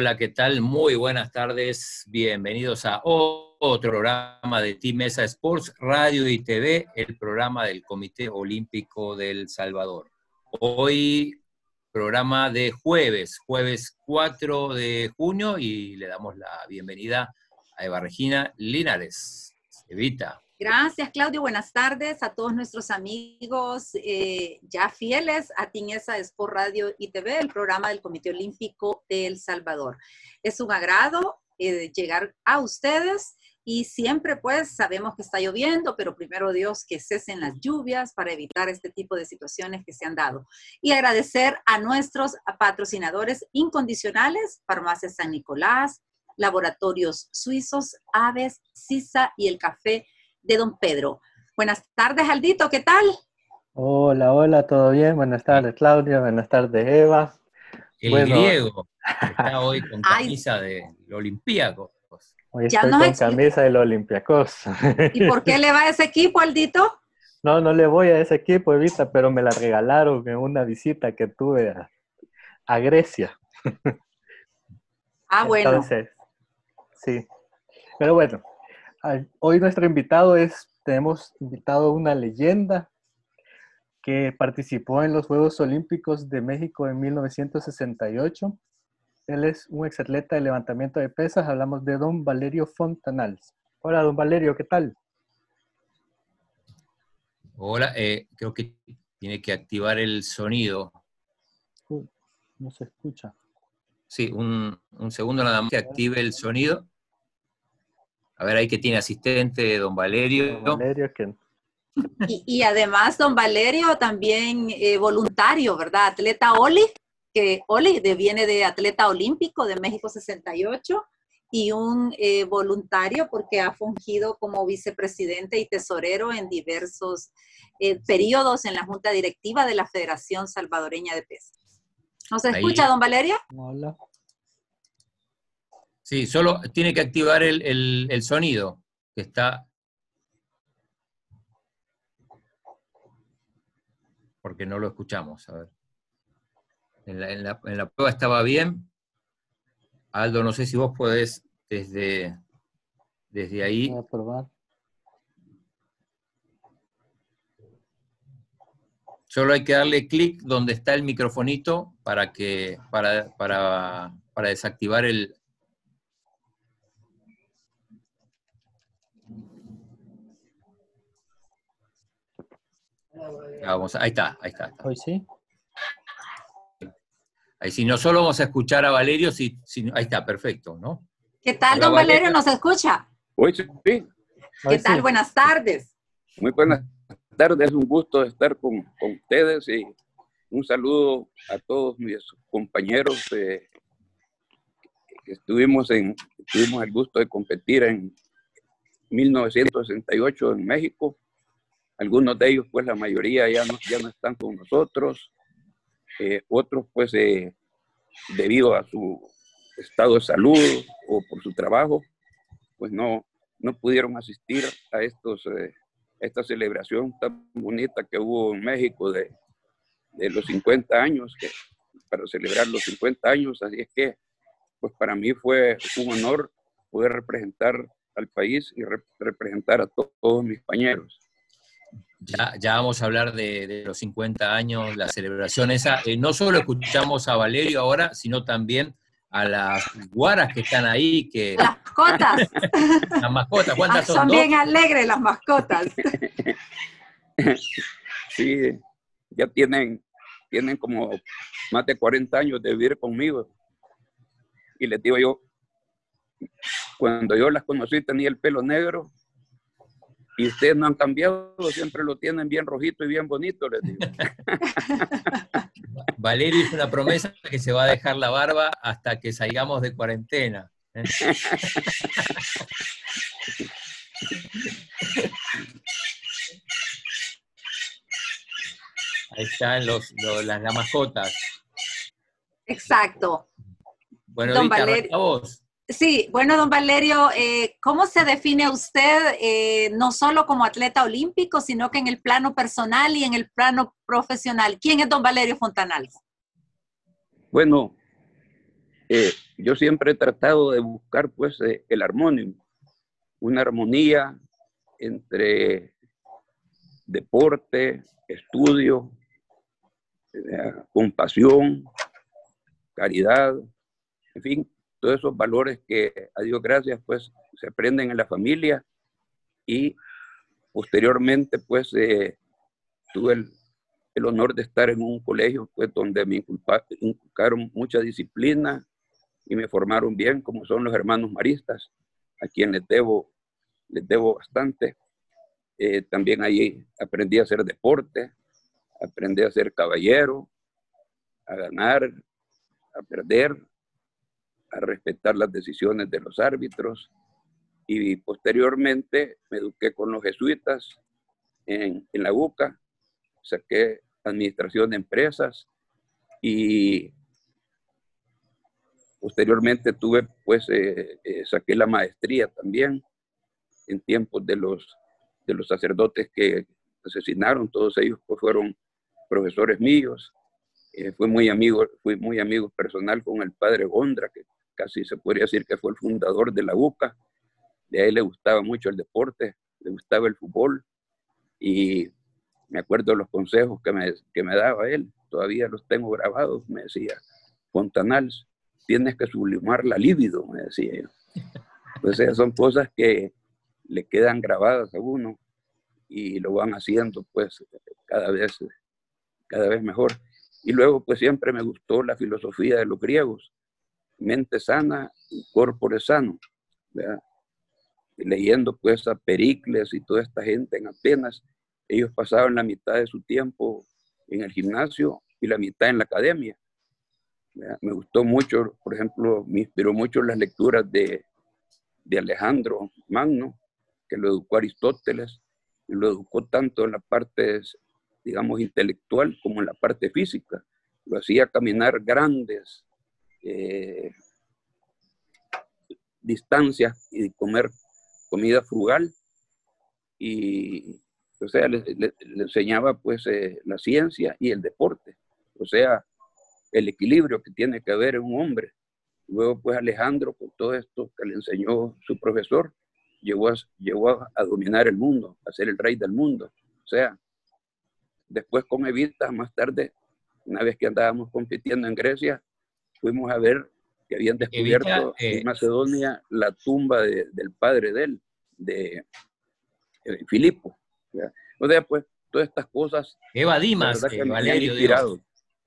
Hola, ¿qué tal? Muy buenas tardes. Bienvenidos a otro programa de Team Mesa Sports, Radio y TV, el programa del Comité Olímpico del Salvador. Hoy, programa de jueves, jueves 4 de junio, y le damos la bienvenida a Eva Regina Linares. Evita. Gracias, Claudio. Buenas tardes a todos nuestros amigos eh, ya fieles a Tinesa Sport Radio y TV, el programa del Comité Olímpico de El Salvador. Es un agrado eh, llegar a ustedes y siempre pues sabemos que está lloviendo, pero primero Dios que cesen las lluvias para evitar este tipo de situaciones que se han dado. Y agradecer a nuestros patrocinadores incondicionales, Farmacia San Nicolás, Laboratorios Suizos, Aves, Sisa y el Café de don Pedro. Buenas tardes, Aldito, ¿qué tal? Hola, hola, ¿todo bien? Buenas tardes, Claudia. Buenas tardes, Eva. El griego está hoy con camisa de Olympiacos. Hoy estoy con camisa del Olympiacos. ¿Y por qué le va a ese equipo, Aldito? No, no le voy a ese equipo, Evita, pero me la regalaron en una visita que tuve a, Grecia. Ah, bueno. Entonces, sí. Pero bueno, Hoy nuestro invitado es, tenemos invitado una leyenda que participó en los Juegos Olímpicos de México en 1968. Él es un exatleta de levantamiento de pesas. Hablamos de don Valerio Fontanals. Hola, don Valerio, ¿qué tal? Hola, eh, creo que tiene que activar el sonido. no se escucha. Sí, un, un segundo nada más que active el sonido. A ver, ahí que tiene asistente, don Valerio. Don Valerio, Y, además, don Valerio también eh, voluntario, ¿verdad? Atleta Oli, que Oli viene de atleta olímpico de México 68 y un eh, voluntario porque ha fungido como vicepresidente y tesorero en diversos eh, periodos en la junta directiva de la Federación Salvadoreña de Pesas. ¿Nos escucha, don Valerio? Hola. Sí, solo tiene que activar el, sonido que está. Porque no lo escuchamos, a ver. En la, prueba estaba bien. Aldo, no sé si vos podés desde, desde ahí. Voy a probar. Solo hay que darle clic donde está el microfonito para que para, para, para desactivar el, Vamos, ahí está, ahí está. Hoy sí. Ahí sí, no solo vamos a escuchar a Valerio, sino, ahí está, perfecto, ¿no? ¿Qué tal, don Valerio? ¿Nos escucha? Hoy sí. ¿Qué tal? Buenas tardes. Muy buenas tardes, es un gusto estar con, ustedes y un saludo a todos mis compañeros que estuvimos, en, tuvimos el gusto de competir en 1968 en México algunos de ellos, pues la mayoría ya no, ya no están con nosotros. Eh, otros, pues, eh, debido a su estado de salud o por su trabajo, pues no, no pudieron asistir a estos, eh, esta celebración tan bonita que hubo en México de, de los 50 años, que, para celebrar los 50 años. Así es que, pues para mí fue un honor poder representar al país y representar a todos mis compañeros. Ya, vamos a hablar de, los 50 años, la celebración esa. Eh, no solo escuchamos a Valerio ahora, sino también a las guaras que están ahí. Que... Las mascotas. las mascotas, ¿cuántas son? Son bien alegres las mascotas. Sí, ya tienen, tienen como más de 40 años de vivir conmigo. Y les digo yo, cuando yo las conocí tenía el pelo negro y ustedes no han cambiado, siempre lo tienen bien rojito y bien bonito, les digo. Valerio hizo una promesa que se va a dejar la barba hasta que salgamos de cuarentena. ¿eh? Ahí están los, las, mascotas. Exacto. Bueno, don Valerio, vos. Sí, bueno, don Valerio, eh, ¿cómo se define usted eh, no solo como atleta olímpico, sino que en el plano personal y en el plano profesional? ¿Quién es don Valerio Fontanal? Bueno, eh, yo siempre he tratado de buscar pues el armonio, una armonía entre deporte, estudio, compasión, caridad, en fin, todos esos valores que a Dios gracias pues se aprenden en la familia y posteriormente pues eh, tuve el, honor de estar en un colegio pues donde me inculcaron mucha disciplina y me formaron bien como son los hermanos maristas. A quienes debo les debo bastante. Eh, también ahí aprendí a hacer deporte aprendí a ser caballero a ganar a perder a respetar las decisiones de los árbitros y posteriormente me eduqué con los jesuitas en, en la UCA, saqué administración de empresas y posteriormente tuve, pues, eh, eh, saqué la maestría también en tiempos de los, de los sacerdotes que asesinaron, todos ellos pues, fueron profesores míos. Eh, fui muy amigo, fui muy amigo personal con el padre Gondra, que casi se podría decir que fue el fundador de la UCA. De ahí le gustaba mucho el deporte, le gustaba el fútbol y me acuerdo los consejos que me, que me daba él, todavía los tengo grabados, me decía, Fontanals, tienes que sublimar la libido, me decía yo. Pues esas son cosas que le quedan grabadas a uno y lo van haciendo pues cada vez, cada vez mejor. Y luego pues siempre me gustó la filosofía de los griegos mente sana cuerpo sano. Leyendo pues a Pericles y toda esta gente en Atenas, ellos pasaban la mitad de su tiempo en el gimnasio y la mitad en la academia. Me gustó mucho, por ejemplo, me inspiró mucho las lecturas de, de Alejandro Magno, que lo educó Aristóteles, lo educó tanto en la parte, digamos, intelectual como en la parte física. Lo hacía caminar grandes eh, distancias y comer comida frugal. Y, o sea, le, enseñaba pues eh, la ciencia y el deporte, o sea, el equilibrio que tiene que haber en un hombre. Luego pues Alejandro, con todo esto que le enseñó su profesor, llegó a, a, dominar el mundo, a ser el rey del mundo. O sea, después con Evita, más tarde, una vez que andábamos compitiendo en Grecia, fuimos a ver que habían descubierto en eh, Macedonia la tumba del padre de él, de eh, Filipo. O sea, pues todas estas cosas. Eva Dimas, eh, Valerio,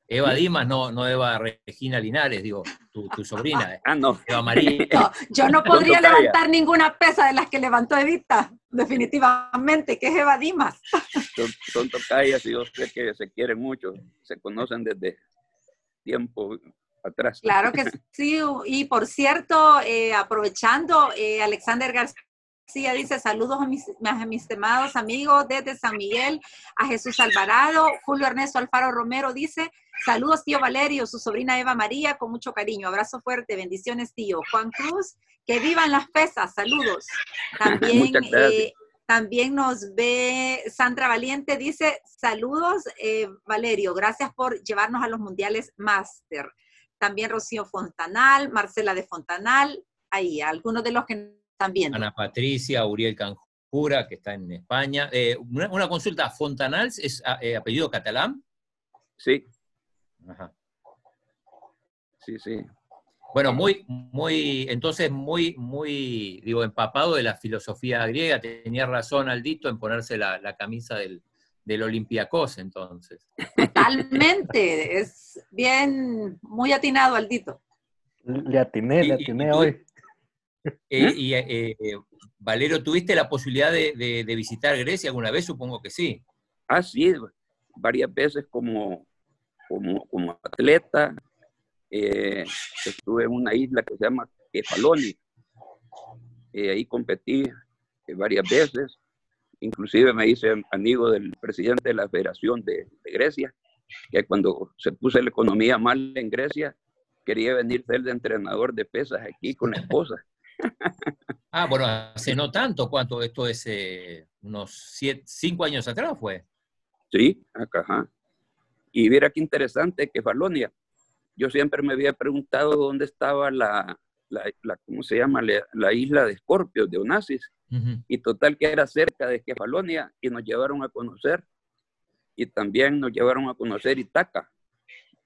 Eva Dimas, no, no Eva Regina Linares, digo, tu, sobrina. ah, no. Eva María. yo no podría levantar ninguna pesa de las que levantó Evita, definitivamente, que es Eva Dimas. Son, son tocayas y yo sé que se quieren mucho, se conocen desde tiempo atrás. Claro que sí, y por cierto, eh, aprovechando, eh, Alexander García dice saludos a mis, a mis estimados amigos desde San Miguel, a Jesús Alvarado, Julio Ernesto Alfaro Romero dice saludos tío Valerio, su sobrina Eva María, con mucho cariño, abrazo fuerte, bendiciones tío. Juan Cruz, que vivan las pesas, saludos. También eh, también nos ve Sandra Valiente, dice, saludos Valerio, gracias por llevarnos a los mundiales máster también Rocío Fontanal, Marcela de Fontanal, ahí, algunos de los que están viendo. Ana Patricia, Uriel Canjura, que está en España. Eh, una, consulta, ¿Fontanal es ah, eh, apellido catalán? Sí. Ajá. Sí, sí. Bueno, muy, muy, entonces muy, muy, digo, empapado de la filosofía griega. Tenía razón Aldito en ponerse la camisa del, del Olympiacos entonces. Totalmente, es bien, muy atinado Aldito. Le atiné, le atiné hoy. Eh, y eh, Valero, ¿tuviste la posibilidad de, visitar Grecia alguna vez? Supongo que sí. Ah, sí, varias veces como, como, como atleta. estuve en una isla que se llama Kefaloni. ahí competí varias veces. Inclusive me hice amigo del presidente de la Federación de, de Grecia, que cuando se puso la economía mal en Grecia, quería venir ser de entrenador de pesas aquí con la esposa. ah, bueno, hace no tanto, ¿cuánto? Esto es eh, unos siete, cinco años atrás fue. Sí, acá, ajá. Y mira qué interesante que Falonia. Yo siempre me había preguntado dónde estaba la, la, ¿cómo se llama? La, isla de Escorpio, de Onassis. Y total que era cerca de Kefalonia y nos llevaron a conocer. Y también nos llevaron a conocer Itaca,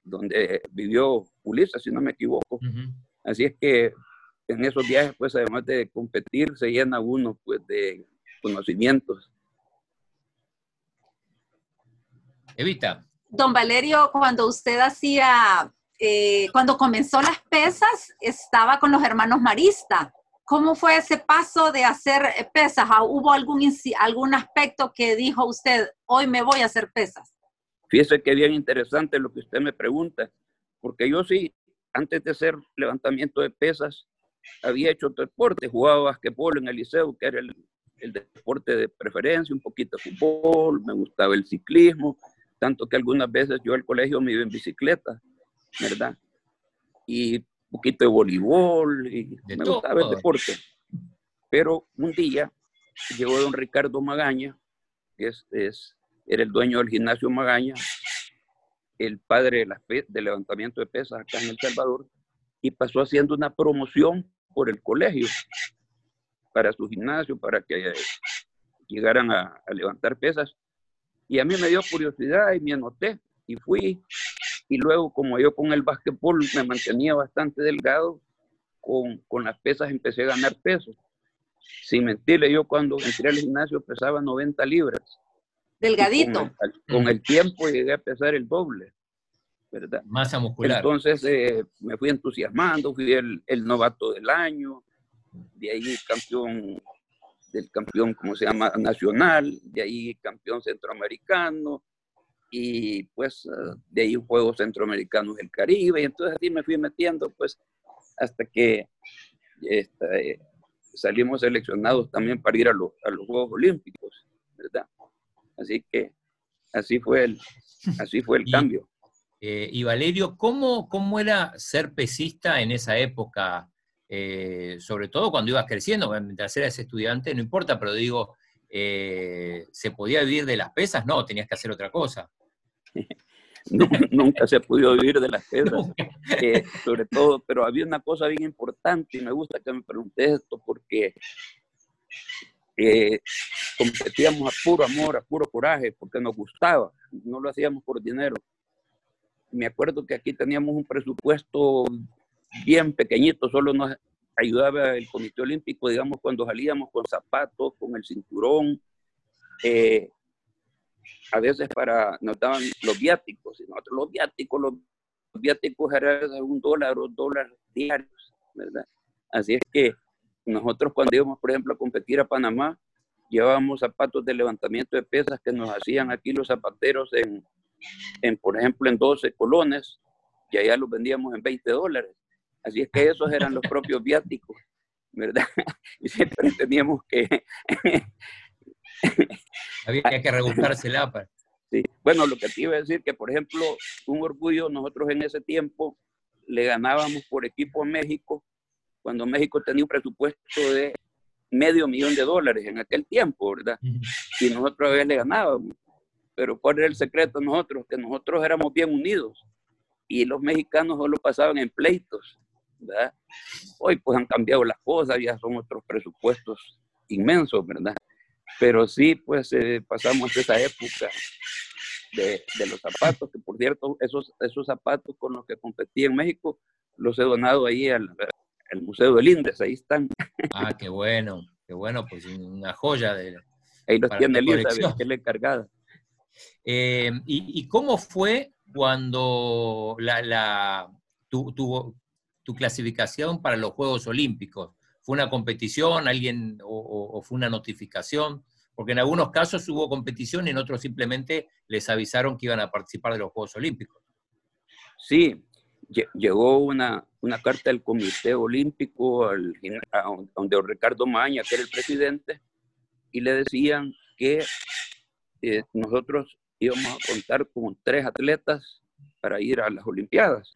donde vivió Ulises, si no me equivoco. Así es que en esos viajes, pues además de competir, se llena uno pues de conocimientos. Evita. Don Valerio, cuando usted hacía, eh, cuando comenzó las pesas, estaba con los hermanos Marista. ¿Cómo fue ese paso de hacer pesas? ¿Hubo algún, algún aspecto que dijo usted, hoy me voy a hacer pesas? Fíjese que bien interesante lo que usted me pregunta, porque yo sí, antes de hacer levantamiento de pesas, había hecho otro deporte, jugaba basquetbol en el liceo, que era el, el deporte de preferencia, un poquito de fútbol, me gustaba el ciclismo, tanto que algunas veces yo al colegio me iba en bicicleta, ¿verdad? Y un poquito de voleibol, y me gustaba el deporte. Pero un día llegó don Ricardo Magaña, que es, es era el dueño del gimnasio Magaña, el padre de, de levantamiento de pesas acá en El Salvador, y pasó haciendo una promoción por el colegio para su gimnasio, para que llegaran a, levantar pesas. Y a mí me dio curiosidad y me anoté y fui. Y luego, como yo con el básquetbol me mantenía bastante delgado, con, con las pesas empecé a ganar peso. Sin mentirle, yo cuando entré al gimnasio pesaba 90 libras Delgadito. Con el, tiempo llegué a pesar el doble, ¿verdad? Masa muscular. Entonces eh, me fui entusiasmando, fui el, el, novato del año, de ahí campeón del campeón, ¿cómo se llama? Nacional, de ahí campeón centroamericano, y pues eh, de ahí Juegos Centroamericanos del Caribe, y entonces así me fui metiendo, pues, hasta que este, salimos seleccionados también para ir a, los, a los Juegos Olímpicos, ¿verdad? Así que así fue el, así fue el cambio. Eh, y Valerio, ¿cómo, ¿cómo era ser pesista en esa época? Eh, sobre todo cuando ibas creciendo, mientras eras estudiante, no importa, pero digo, eh, ¿se podía vivir de las pesas? No, tenías que hacer otra cosa. nunca se pudo vivir de las pesas, sobre todo, pero había una cosa bien importante y me gusta que me preguntes esto porque eh, competíamos a puro amor, a puro coraje, porque nos gustaba, no lo hacíamos por dinero. Me acuerdo que aquí teníamos un presupuesto bien pequeñito, solo nos ayudaba el Comité Olímpico, digamos, cuando salíamos con zapatos, con el cinturón, eh, a veces para, nos daban los viáticos, y nosotros los viáticos, los viáticos eran un dólar, dos dólares diarios, ¿verdad? Así es que nosotros cuando íbamos, por ejemplo, a competir a Panamá, llevábamos zapatos de levantamiento de pesas que nos hacían aquí los zapateros en, en por ejemplo, en 12 colones, y allá los vendíamos en 20 dólares. Así es que esos eran los propios viáticos, ¿verdad? Y siempre teníamos que... Había que rebuscársela. Para... Sí. Bueno, lo que te iba a decir, que por ejemplo, un orgullo, nosotros en ese tiempo le ganábamos por equipo a México cuando México tenía un presupuesto de medio millón de dólares en aquel tiempo, ¿verdad? Y nosotros a veces le ganábamos. Pero ¿cuál era el secreto de nosotros? Que nosotros éramos bien unidos y los mexicanos solo pasaban en pleitos, ¿verdad? Hoy pues han cambiado las cosas, ya son otros presupuestos inmensos, ¿verdad? Pero sí, pues eh, pasamos esa época de, de, los zapatos, que por cierto, esos, esos zapatos con los que competí en México, los he donado ahí al, Museo del Indes, ahí están. Ah, qué bueno, qué bueno, pues una joya de... Ahí los tiene Elizabeth, que es la encargada. Eh, y, cómo fue cuando la, tu, tu clasificación para los Juegos Olímpicos? ¿Fue una competición, alguien o, fue una notificación? Porque en algunos casos hubo competición y en otros simplemente les avisaron que iban a participar de los Juegos Olímpicos. Sí, llegó una, una carta del Comité Olímpico al, a donde Ricardo Maña, que era el presidente, y le decían que eh, nosotros íbamos a contar con tres atletas para ir a las Olimpiadas.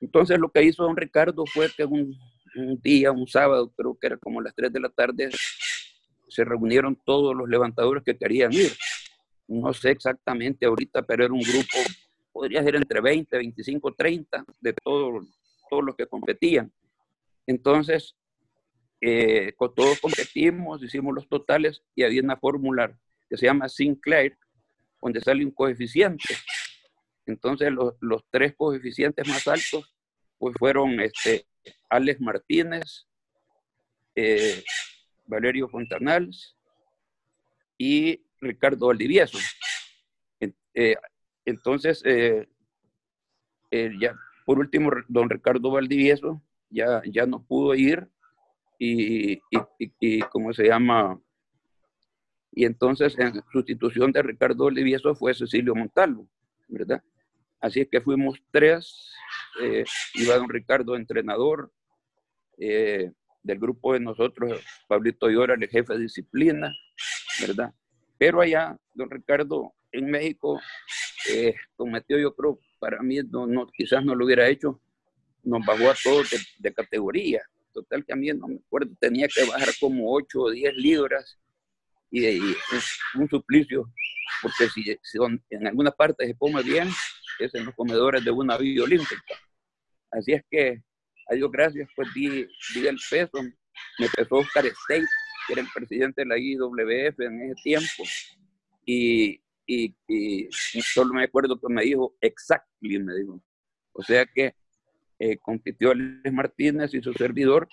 Entonces lo que hizo don Ricardo fue que un, día, un sábado, creo que era como las 3 de la tarde, se reunieron todos los levantadores que querían ir. No sé exactamente ahorita, pero era un grupo, podría ser entre 20, 25, 30 de todos, todos los que competían. Entonces, eh, todos competimos, hicimos los totales y había una fórmula que se llama Sinclair, donde sale un coeficiente. Entonces los, tres coeficientes más altos pues fueron este, Alex Martínez, eh, Valerio Fontanals y Ricardo Valdivieso. Eh, entonces, eh, ya por último, don Ricardo Valdivieso ya, ya no pudo ir y, y, ¿cómo se llama? Y entonces en sustitución de Ricardo Valdivieso fue Cecilio Montalvo, ¿verdad? Así es que fuimos tres, eh, iba don Ricardo, entrenador eh, del grupo de nosotros, Pablito Llora, el jefe de disciplina, ¿verdad? Pero allá, don Ricardo, en México, eh, cometió, yo creo, para mí, no, quizás no lo hubiera hecho, nos bajó a todos de, categoría. Total que a mí no me acuerdo, tenía que bajar como 8 o 10 libras y, y es un suplicio, porque si, si en alguna parte se come bien, es en los comedores de una vida olímpica. Así es que, a Dios gracias, pues di, di el peso. Me pesó Oscar State, que era el presidente de la IWF en ese tiempo. Y, y, y solo me acuerdo que me dijo, exactly, me dijo. O sea que eh, compitió Luis Martínez y su servidor,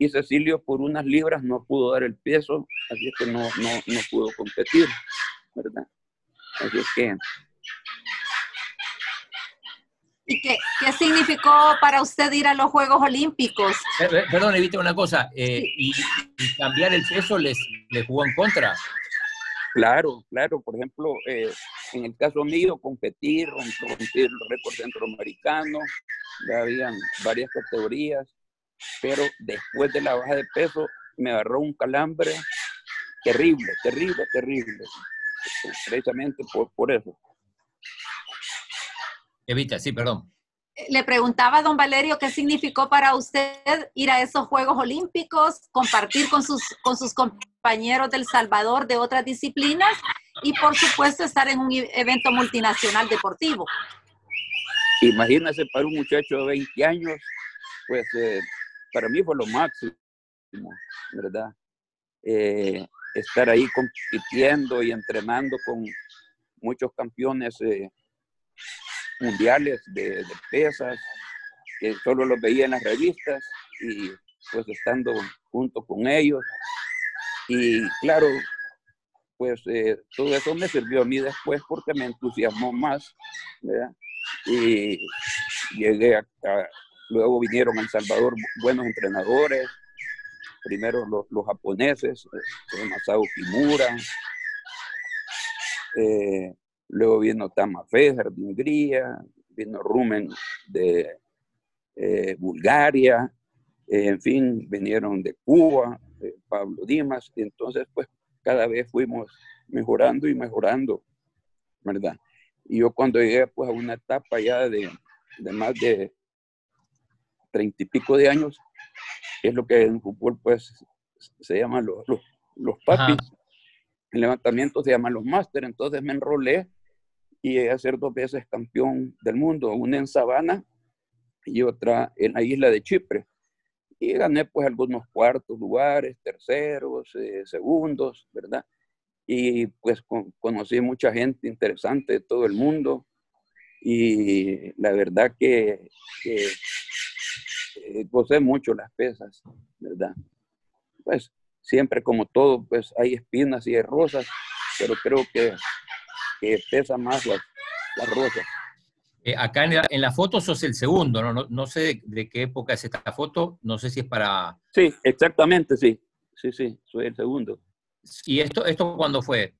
y Cecilio por unas libras no pudo dar el peso, así es que no, no, no pudo competir, ¿verdad? Así es que ¿Y qué, qué, significó para usted ir a los Juegos Olímpicos? Perdón, evite una cosa. Eh, y, cambiar el peso les, les, jugó en contra? Claro, claro. Por ejemplo, eh, en el caso mío, competir, romper los récords centroamericanos, ya habían varias categorías, pero después de la baja de peso me agarró un calambre terrible, terrible, terrible. Precisamente por, por eso. Evita, sí, perdón. Le preguntaba a don Valerio qué significó para usted ir a esos Juegos Olímpicos, compartir con sus, con sus compañeros del Salvador de otras disciplinas y, por supuesto, estar en un evento multinacional deportivo. Imagínese para un muchacho de 20 años, pues eh, para mí fue lo máximo, ¿verdad? Eh, estar ahí compitiendo y entrenando con muchos campeones eh, mundiales de, pesas, que solo los veía en las revistas y pues estando junto con ellos. Y claro, pues eh, todo eso me sirvió a mí después porque me entusiasmó más, ¿verdad? Y llegué a, luego vinieron a El Salvador buenos entrenadores, primero los, los japoneses, eh, Masao Kimura, eh, Luego vino Tama Fejer de Hungría, vino Rumen de eh, Bulgaria, en fin, vinieron de Cuba, Pablo Dimas, entonces pues cada vez fuimos mejorando y mejorando, ¿verdad? Y yo cuando llegué pues a una etapa ya de, de más de treinta y pico de años, es lo que en fútbol pues se llaman los, los, papis, en levantamiento se llaman los máster, entonces me enrolé y llegué a ser dos veces campeón del mundo, una en Sabana y otra en la isla de Chipre. Y gané pues algunos cuartos lugares, terceros, eh, segundos, ¿verdad? Y pues conocí mucha gente interesante de todo el mundo y la verdad que, que eh, gocé mucho las pesas, ¿verdad? Pues siempre como todo, pues hay espinas y hay rosas, pero creo que que pesa más las, rosas. Eh, acá en la, foto sos el segundo, ¿no? No, sé de, qué época es esta foto, no sé si es para... Sí, exactamente, sí. Sí, sí, soy el segundo. ¿Y esto, esto cuándo fue?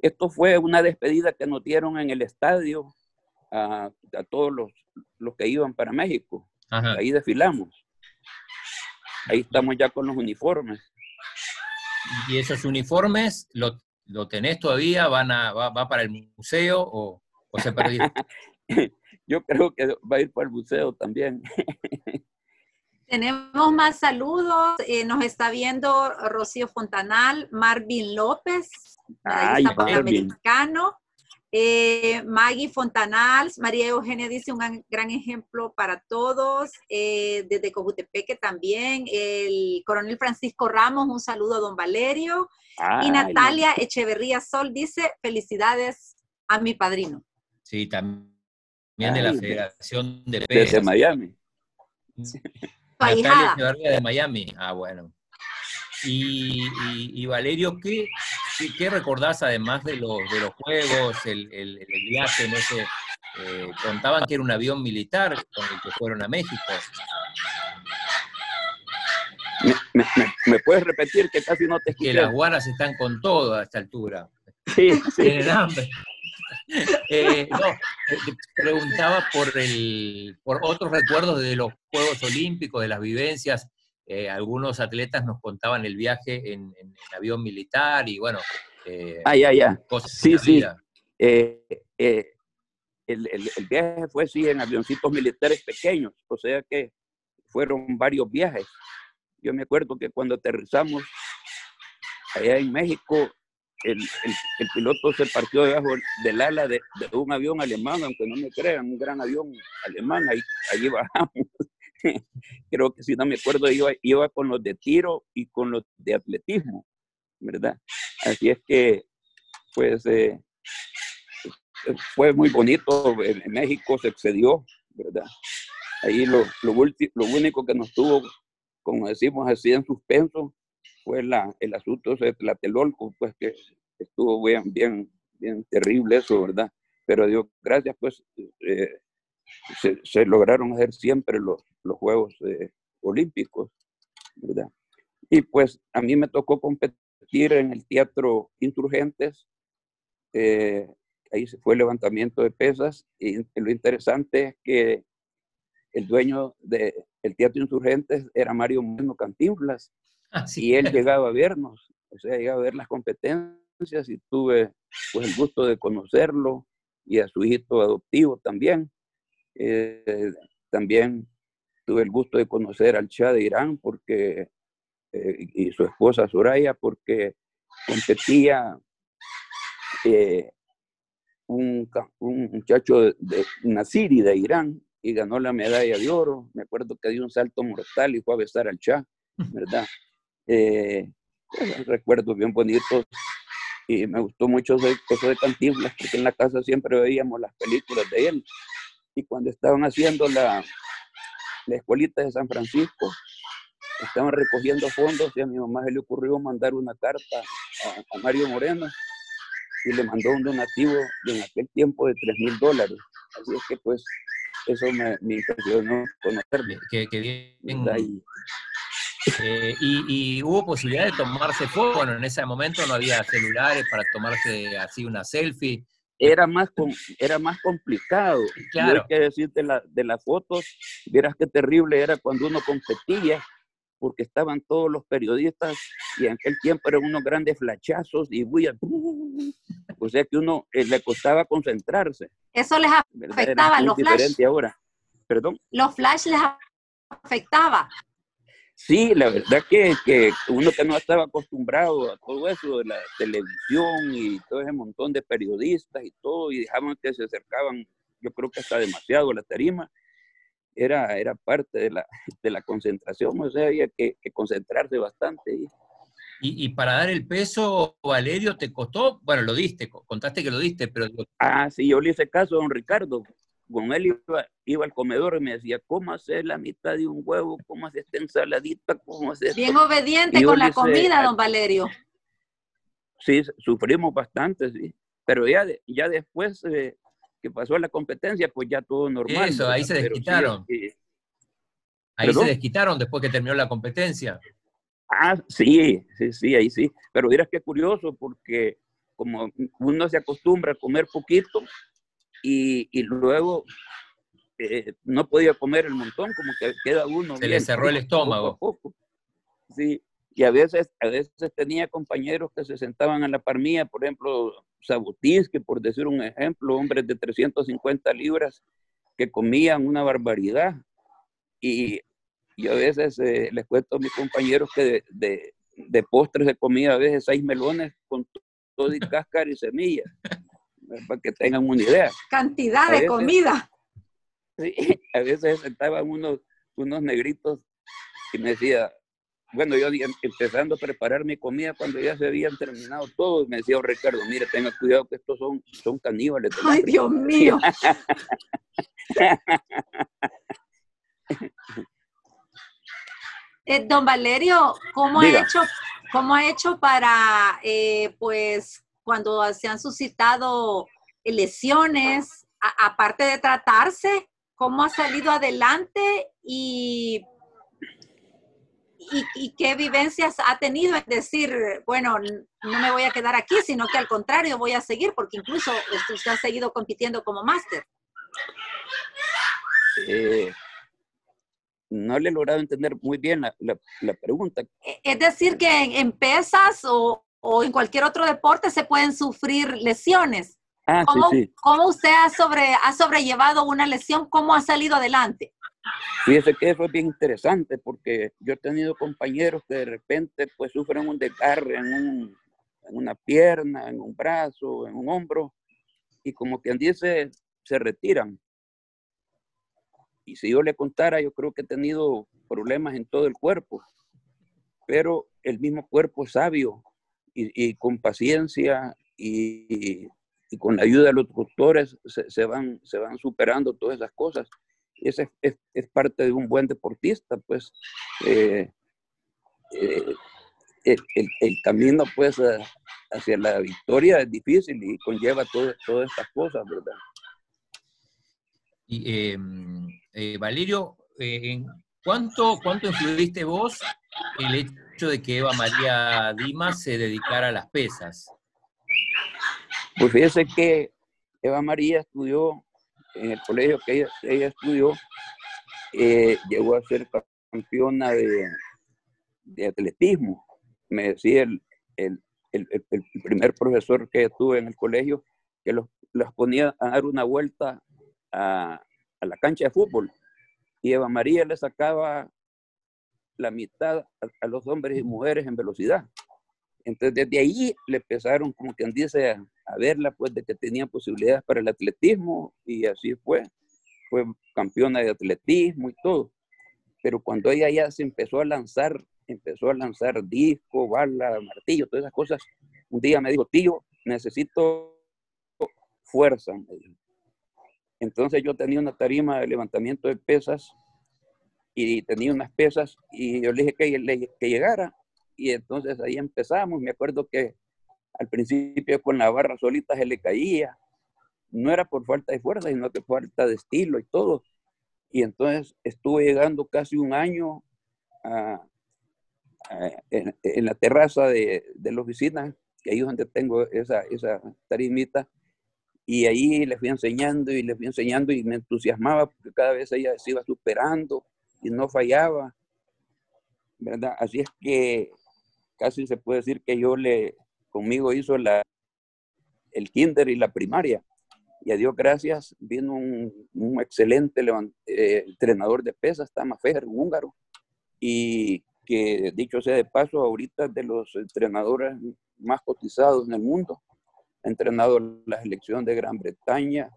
Esto fue una despedida que nos dieron en el estadio a, todos los, los, que iban para México. Ahí desfilamos. Ahí estamos ya con los uniformes. ¿Y esos uniformes lo, lo tenés todavía? ¿Van a, va, va para el museo o...? ¿O se perdió? Yo creo que va a ir para el museo también. Tenemos más saludos. Eh, nos está viendo Rocío Fontanal, Marvin López, panamericano. Eh, Maggie Fontanal, María Eugenia dice un gran, ejemplo para todos. Eh, desde Cojutepeque también. El coronel Francisco Ramos, un saludo a don Valerio. y Natalia Echeverría Sol dice felicidades a mi padrino. Sí, también de la Federación de Pesas. Desde Miami. Natalia de Miami. Ah, bueno. Y, Valerio, ¿qué, ¿qué, recordás además de los, de los juegos, el, el, viaje en ese... Eh, contaban que era un avión militar con el que fueron a México. ¿Me, puedes repetir que casi no te escuché? Que las guaras están con todo a esta altura. Sí, sí. Tienen hambre. Eh, no, preguntaba por, el, por otros recuerdos de los Juegos Olímpicos, de las vivencias. Eh, algunos atletas nos contaban el viaje en, avión militar y bueno. Eh, ah, ya, ya. sí, sí. el, el, viaje fue sí en avioncitos militares pequeños, o sea que fueron varios viajes. Yo me acuerdo que cuando aterrizamos allá en México, el, el, piloto se partió debajo del ala de, un avión alemán, aunque no me crean, un gran avión alemán, ahí, allí bajamos. Creo que si no me acuerdo, iba, iba con los de tiro y con los de atletismo, ¿verdad? Así es que, pues, eh, fue muy bonito, en México se excedió, ¿verdad? Ahí lo, lo, lo único que nos tuvo, como decimos así, en suspenso, fue la, el asunto de Tlatelolco, pues que estuvo bien, bien, bien terrible eso, ¿verdad? Pero Dios gracias, pues eh, se, lograron hacer siempre los, los Juegos eh, Olímpicos, ¿verdad? Y pues a mí me tocó competir en el Teatro Insurgentes, eh, ahí se fue el levantamiento de pesas, y lo interesante es que el dueño del Teatro Insurgentes era Mario Moreno Cantinflas, Ah, y él llegaba a vernos, o sea, llegaba a ver las competencias y tuve pues el gusto de conocerlo y a su hijito adoptivo también. Eh, también tuve el gusto de conocer al Shah de Irán porque, eh, y su esposa Soraya porque competía eh, un, un, muchacho de, de Nasiri de Irán y ganó la medalla de oro. Me acuerdo que dio un salto mortal y fue a besar al Shah, ¿verdad? Eh, pues, recuerdos bien bonitos y me gustó mucho eso de Cantinflas porque en la casa siempre veíamos las películas de él y cuando estaban haciendo la, la escuelita de San Francisco estaban recogiendo fondos y a mi mamá se le ocurrió mandar una carta a, Mario Moreno y le mandó un donativo de en aquel tiempo de 3 mil dólares. Así es que pues eso me, me impresionó conocerle. Que, que bien, eh, y, hubo posibilidad de tomarse fotos. Bueno, en ese momento no había celulares para tomarse así una selfie. Era más, era más complicado. Claro. Hay que decir de, la, de las fotos, vieras qué terrible era cuando uno competía, porque estaban todos los periodistas y en aquel tiempo eran unos grandes flachazos y bulla. O sea que uno eh, le costaba concentrarse. Eso les afectaba, los flash. ahora. ¿Perdón? Los flash les afectaba. Sí, la verdad que, que, uno que no estaba acostumbrado a todo eso de la televisión y todo ese montón de periodistas y todo, y dejaban que se acercaban, yo creo que hasta demasiado a la tarima, era, era parte de la, de la concentración, o sea, había que, concentrarse bastante. Y, y, para dar el peso, Valerio, ¿te costó? Bueno, lo diste, contaste que lo diste, pero... Ah, sí, yo le hice caso a don Ricardo, con él iba, al comedor y me decía, ¿cómo hacer la mitad de un huevo? ¿Cómo hacer esta ensaladita? ¿Cómo hacer Bien obediente con la comida, don Valerio. Sí, sufrimos bastante, sí. Pero ya, ya después, eh, que pasó la competencia, pues ya todo normal. Eso, ahí se desquitaron. ahí se desquitaron después que terminó la competencia. Ah, sí, sí, sí, ahí sí. Pero dirás qué curioso, porque como uno se acostumbra a comer poquito y, y luego eh, no podía comer el montón, como que queda uno. Se le cerró el estómago. Sí, y a veces, a veces tenía compañeros que se sentaban en la parmilla, por ejemplo, Sabutis, que por decir un ejemplo, hombres de 350 libras que comían una barbaridad. Y yo a veces eh, les cuento a mis compañeros que de, de, postres de comida a veces seis melones con todo y cáscara y semillas, para que tengan una idea. Cantidad de comida. Sí, a veces sentaban unos, unos negritos y me decía, bueno, yo empezando a preparar mi comida cuando ya se habían terminado todo, me decía oh, Ricardo, mire, tenga cuidado que estos son, son caníbales. Ay, Dios mío. Eh, don Valerio, ¿cómo ha hecho, cómo ha hecho para, eh, pues, cuando se han suscitado lesiones, aparte de tratarse, cómo ha salido adelante y y, qué vivencias ha tenido en decir, bueno, no me voy a quedar aquí, sino que al contrario voy a seguir, porque incluso usted ha seguido compitiendo como máster. Eh, no le he logrado entender muy bien la, la, pregunta. E, es decir, que en, pesas o, o, en cualquier otro deporte se pueden sufrir lesiones. Ah, ¿Cómo, sí, sí. ¿Cómo usted ha, sobre, ha sobrellevado una lesión? ¿Cómo ha salido adelante? Fíjese que eso es bien interesante porque yo he tenido compañeros que de repente pues sufren un desgarre en, un, en una pierna, en un brazo, en un hombro y como quien dice, se retiran. Y si yo le contara, yo creo que he tenido problemas en todo el cuerpo, pero el mismo cuerpo es sabio y, con paciencia y, con la ayuda de los doctores se, van, se van superando todas esas cosas y ese es, es, parte de un buen deportista, pues eh, eh, el, camino pues hacia la victoria es difícil y conlleva todo, todas estas cosas, ¿verdad? Y eh, Valerio, ¿en cuánto, ¿cuánto influiste vos el hecho de que Eva María Dimas se dedicara a las pesas? Pues fíjese que Eva María estudió en el colegio que ella, estudió, eh, llegó a ser campeona de, de atletismo. Me decía el, el, el, el, primer profesor que tuve en el colegio que los, los ponía a dar una vuelta a, a, la cancha de fútbol y Eva María le sacaba la mitad a, a los hombres y mujeres en velocidad. Entonces, desde ahí le empezaron, como quien dice, a, verla, pues, de que tenía posibilidades para el atletismo, y así fue. Fue campeona de atletismo y todo. Pero cuando ella ya se empezó a lanzar, empezó a lanzar disco, bala, martillo, todas esas cosas, un día me dijo, tío, necesito fuerza. Entonces yo tenía una tarima de levantamiento de pesas y tenía unas pesas y yo le dije que, que llegara y entonces ahí empezamos. Me acuerdo que al principio con la barra solita se le caía. No era por falta de fuerza, sino que falta de estilo y todo. Y entonces estuve llegando casi un año en, la terraza de, de, la oficina, que ahí es donde tengo esa, esa tarimita. Y ahí le fui enseñando y le fui enseñando y me entusiasmaba porque cada vez ella se iba superando y no fallaba. ¿verdad? Así es que casi se puede decir que yo le, conmigo hizo la, el kinder y la primaria. Y a Dios gracias, vino un, un excelente eh, entrenador de pesas, Tama Fejer, un húngaro, y que dicho sea de paso, ahorita de los entrenadores más cotizados en el mundo. Ha entrenado la selección de Gran Bretaña,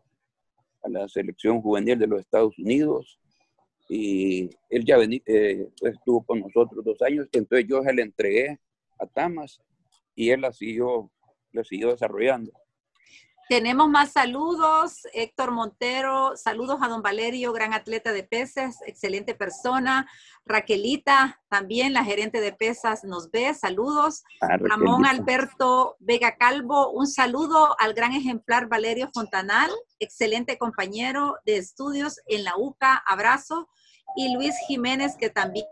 a la selección juvenil de los Estados Unidos, y él ya eh, estuvo con nosotros dos años, entonces yo se le entregué a Tamas y él la siguió, la siguió desarrollando. Tenemos más saludos. Héctor Montero, saludos a don Valerio, gran atleta de pesas, excelente persona. Raquelita, también la gerente de pesas, nos ve, saludos. Ah, Ramón Alberto Vega Calvo, un saludo al gran ejemplar Valerio Fontanal, excelente compañero de estudios en la UCA, abrazo. Y Luis Jiménez, que también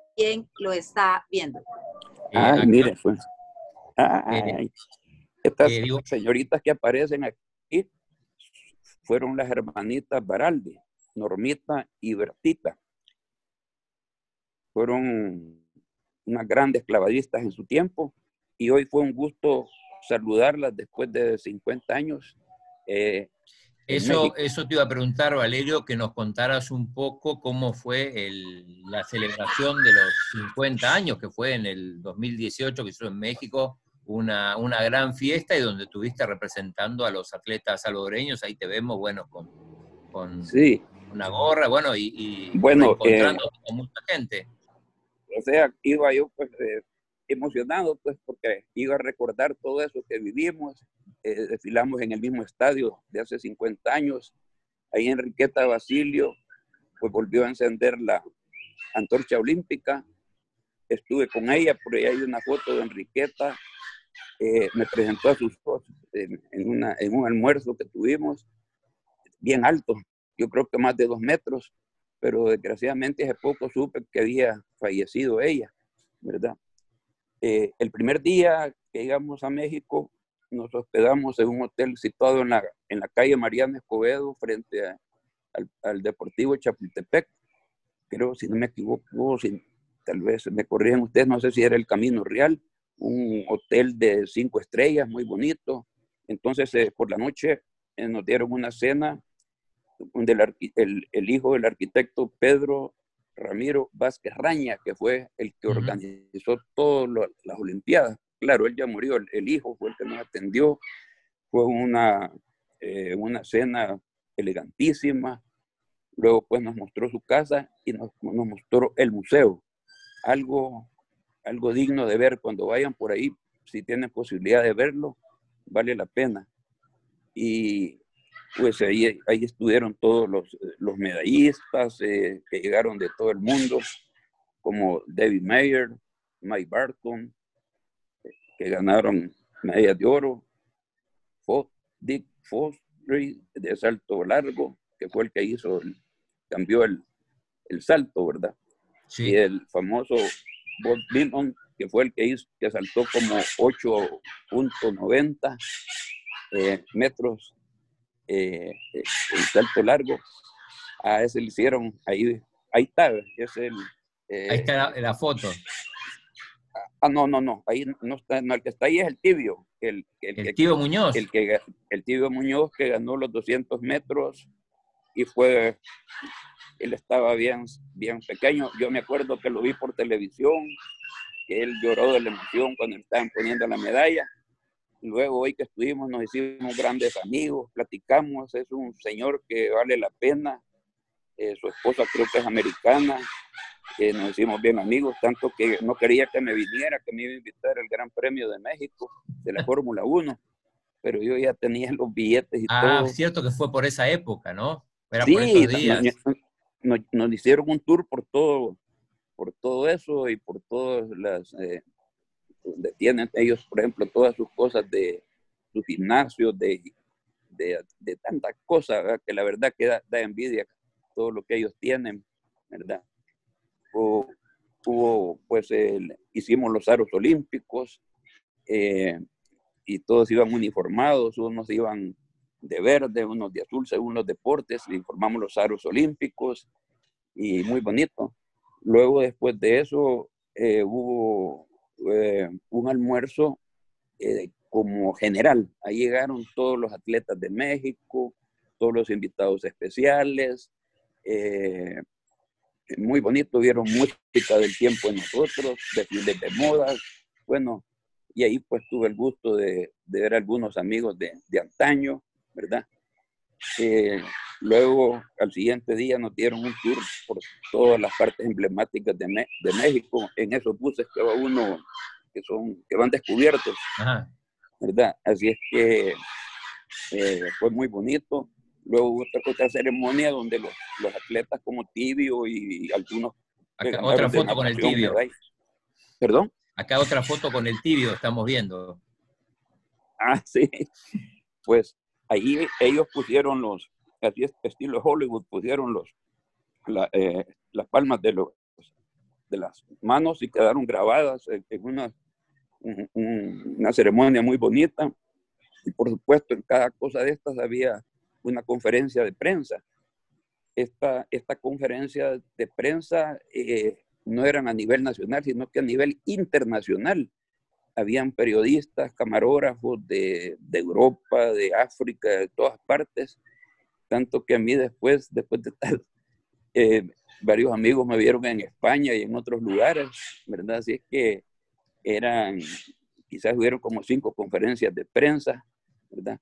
lo está viendo. Ah, mire, pues. estas señoritas que aparecen aquí fueron las hermanitas Baraldi, Normita y Bertita. Fueron unas grandes clavadistas en su tiempo y hoy fue un gusto saludarlas después de 50 años. Eh, eso, eso te iba a preguntar, Valerio, que nos contaras un poco cómo fue la celebración de los 50 años, que fue en el 2018, que hizo en México, una, una, gran fiesta y donde estuviste representando a los atletas salvadoreños. Ahí te vemos, bueno, con, con una gorra, bueno, y, bueno, encontrando eh, con mucha gente. O sea, iba yo pues eh, emocionado, pues, porque iba a recordar todo eso que vivimos. Eh, desfilamos en el mismo estadio de hace 50 años. Ahí Enriqueta Basilio, pues volvió a encender la antorcha olímpica. Estuve con ella, por ahí hay una foto de Enriqueta eh, me presentó a sus hijos en, en, un almuerzo que tuvimos, bien alto, yo creo que más de dos metros, pero desgraciadamente hace poco supe que había fallecido ella, ¿verdad? Eh, el primer día que llegamos a México, nos hospedamos en un hotel situado en la, en la calle Mariana Escobedo, frente al, al, Deportivo Chapultepec. Creo, si no me equivoco, tal vez me corrigen ustedes, no sé si era el Camino Real un hotel de cinco estrellas, muy bonito. Entonces, eh, por la noche eh, nos dieron una cena donde el, hijo del arquitecto Pedro Ramiro Vázquez Raña, que fue el que organizó todas las Olimpiadas. Claro, él ya murió, el, hijo fue el que nos atendió. Fue una, eh, una cena elegantísima. Luego, pues, nos mostró su casa y nos, nos mostró el museo. Algo algo digno de ver cuando vayan por ahí, si tienen posibilidad de verlo, vale la pena. Y pues ahí, ahí estuvieron todos los, los medallistas eh, que llegaron de todo el mundo, como David Mayer, Mike Barton, que ganaron medallas de oro, Dick Fostry de salto largo, que fue el que hizo, cambió el, el salto, ¿verdad? Sí. Y el famoso Bob Dillon, que fue el que hizo, que saltó como 8.90 eh, metros eh, eh, el salto largo. A ese le hicieron, ahí, ahí está, es el... ahí está la, foto. Ah, no, no, no, ahí no está, no, el que está ahí es el tibio. El, el, tibio Muñoz. El, que, el tibio Muñoz que ganó los 200 metros y fue él estaba bien, bien pequeño. Yo me acuerdo que lo vi por televisión, que él lloró de la emoción cuando estaban poniendo la medalla. Luego hoy que estuvimos nos hicimos grandes amigos, platicamos, es un señor que vale la pena. Eh, su esposa creo que es americana, que nos hicimos bien amigos, tanto que no quería que me viniera, que me iba a invitar al Gran Premio de México de la Fórmula 1, pero yo ya tenía los billetes y ah, todo. Ah, cierto que fue por esa época, ¿no? Era sí, por esos días nos, nos, hicieron un tour por todo, por todo eso y por todas las, eh, donde tienen ellos, por ejemplo, todas sus cosas de su gimnasio, de, de, de tantas cosas, que la verdad que da, envidia todo lo que ellos tienen, ¿verdad? Hubo, pues, el, hicimos los aros olímpicos eh, y todos iban uniformados, unos iban de verde, unos de azul según los deportes, le informamos los aros olímpicos y muy bonito. Luego después de eso eh, hubo eh, un almuerzo eh, como general. Ahí llegaron todos los atletas de México, todos los invitados especiales. muy bonito, vieron música del tiempo en nosotros, desfiles de modas. Bueno, y ahí pues tuve el gusto de, de ver algunos amigos de, de antaño ¿verdad? Luego, al siguiente día, nos dieron un tour por todas las partes emblemáticas de, de México, en esos buses que va uno, que, son, que van descubiertos, ¿verdad? Así es que eh, fue muy bonito. Luego hubo otra, otra ceremonia donde los, los, atletas como Tibio y algunos... Acá, otra foto con el Tibio. ¿Perdón? Acá otra foto con el Tibio estamos viendo. Ah, sí. Pues ahí ellos pusieron los, así es estilo Hollywood, pusieron los, eh, las palmas de las manos y quedaron grabadas en una, una ceremonia muy bonita. Y por supuesto, en cada cosa de estas había una conferencia de prensa. Esta, esta conferencia de prensa eh, no eran a nivel nacional, sino que a nivel internacional. Habían periodistas, camarógrafos de, de Europa, de África, de todas partes, tanto que a mí después, después de tal, eh, varios amigos me vieron en España y en otros lugares, ¿verdad? Así es que eran, quizás hubieron como cinco conferencias de prensa, ¿verdad?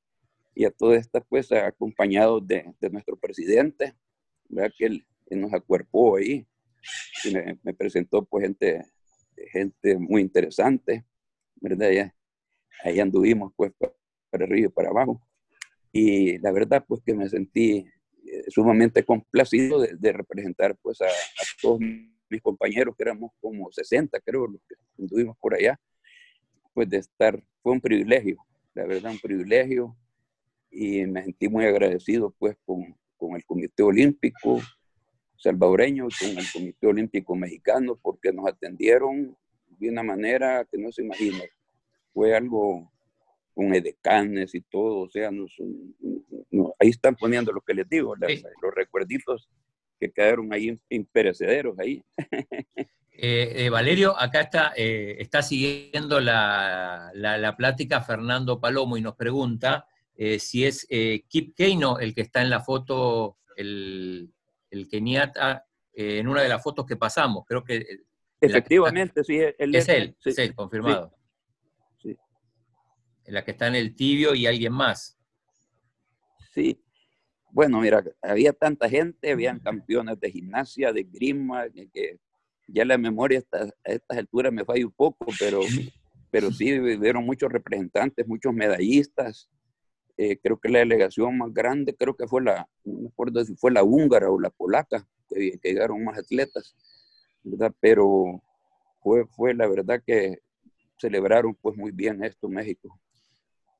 Y a todas estas, pues, acompañados de, nuestro presidente, ¿verdad? Que él, nos acuerpó ahí me, presentó, pues, gente, gente muy interesante, ¿verdad? Ya, ahí anduvimos, pues, para arriba y para abajo. Y la verdad, pues, que me sentí eh, sumamente complacido de, representar, pues, a, a todos mis compañeros, que éramos como 60, creo, los que anduvimos por allá, pues de estar, fue un privilegio, la verdad, un privilegio, y me sentí muy agradecido, pues, con, con el Comité Olímpico salvadoreño y con el Comité Olímpico Mexicano, porque nos atendieron de una manera que no se imagina. Fue algo con edecanes y todo, o sea, nos, ahí están poniendo lo que les digo, los recuerditos que quedaron ahí imperecederos ahí. Eh, eh, Valerio, acá está, eh, está siguiendo la, la, plática Fernando Palomo y nos pregunta si es Kip Keino el que está en la foto, el, el keniata, en una de las fotos que pasamos. Creo que. Efectivamente, sí. es él, es él, confirmado. Sí. En la que está en el tibio y alguien más. Sí, bueno, mira, había tanta gente, habían campeones de gimnasia, de grima, que ya la memoria a estas alturas me falla un poco, pero, pero sí vivieron muchos representantes, muchos medallistas. Eh, creo que la delegación más grande, creo que fue la, no me acuerdo si fue la húngara o la polaca, que, llegaron más atletas, ¿verdad? Pero fue, fue la verdad que celebraron pues muy bien esto México.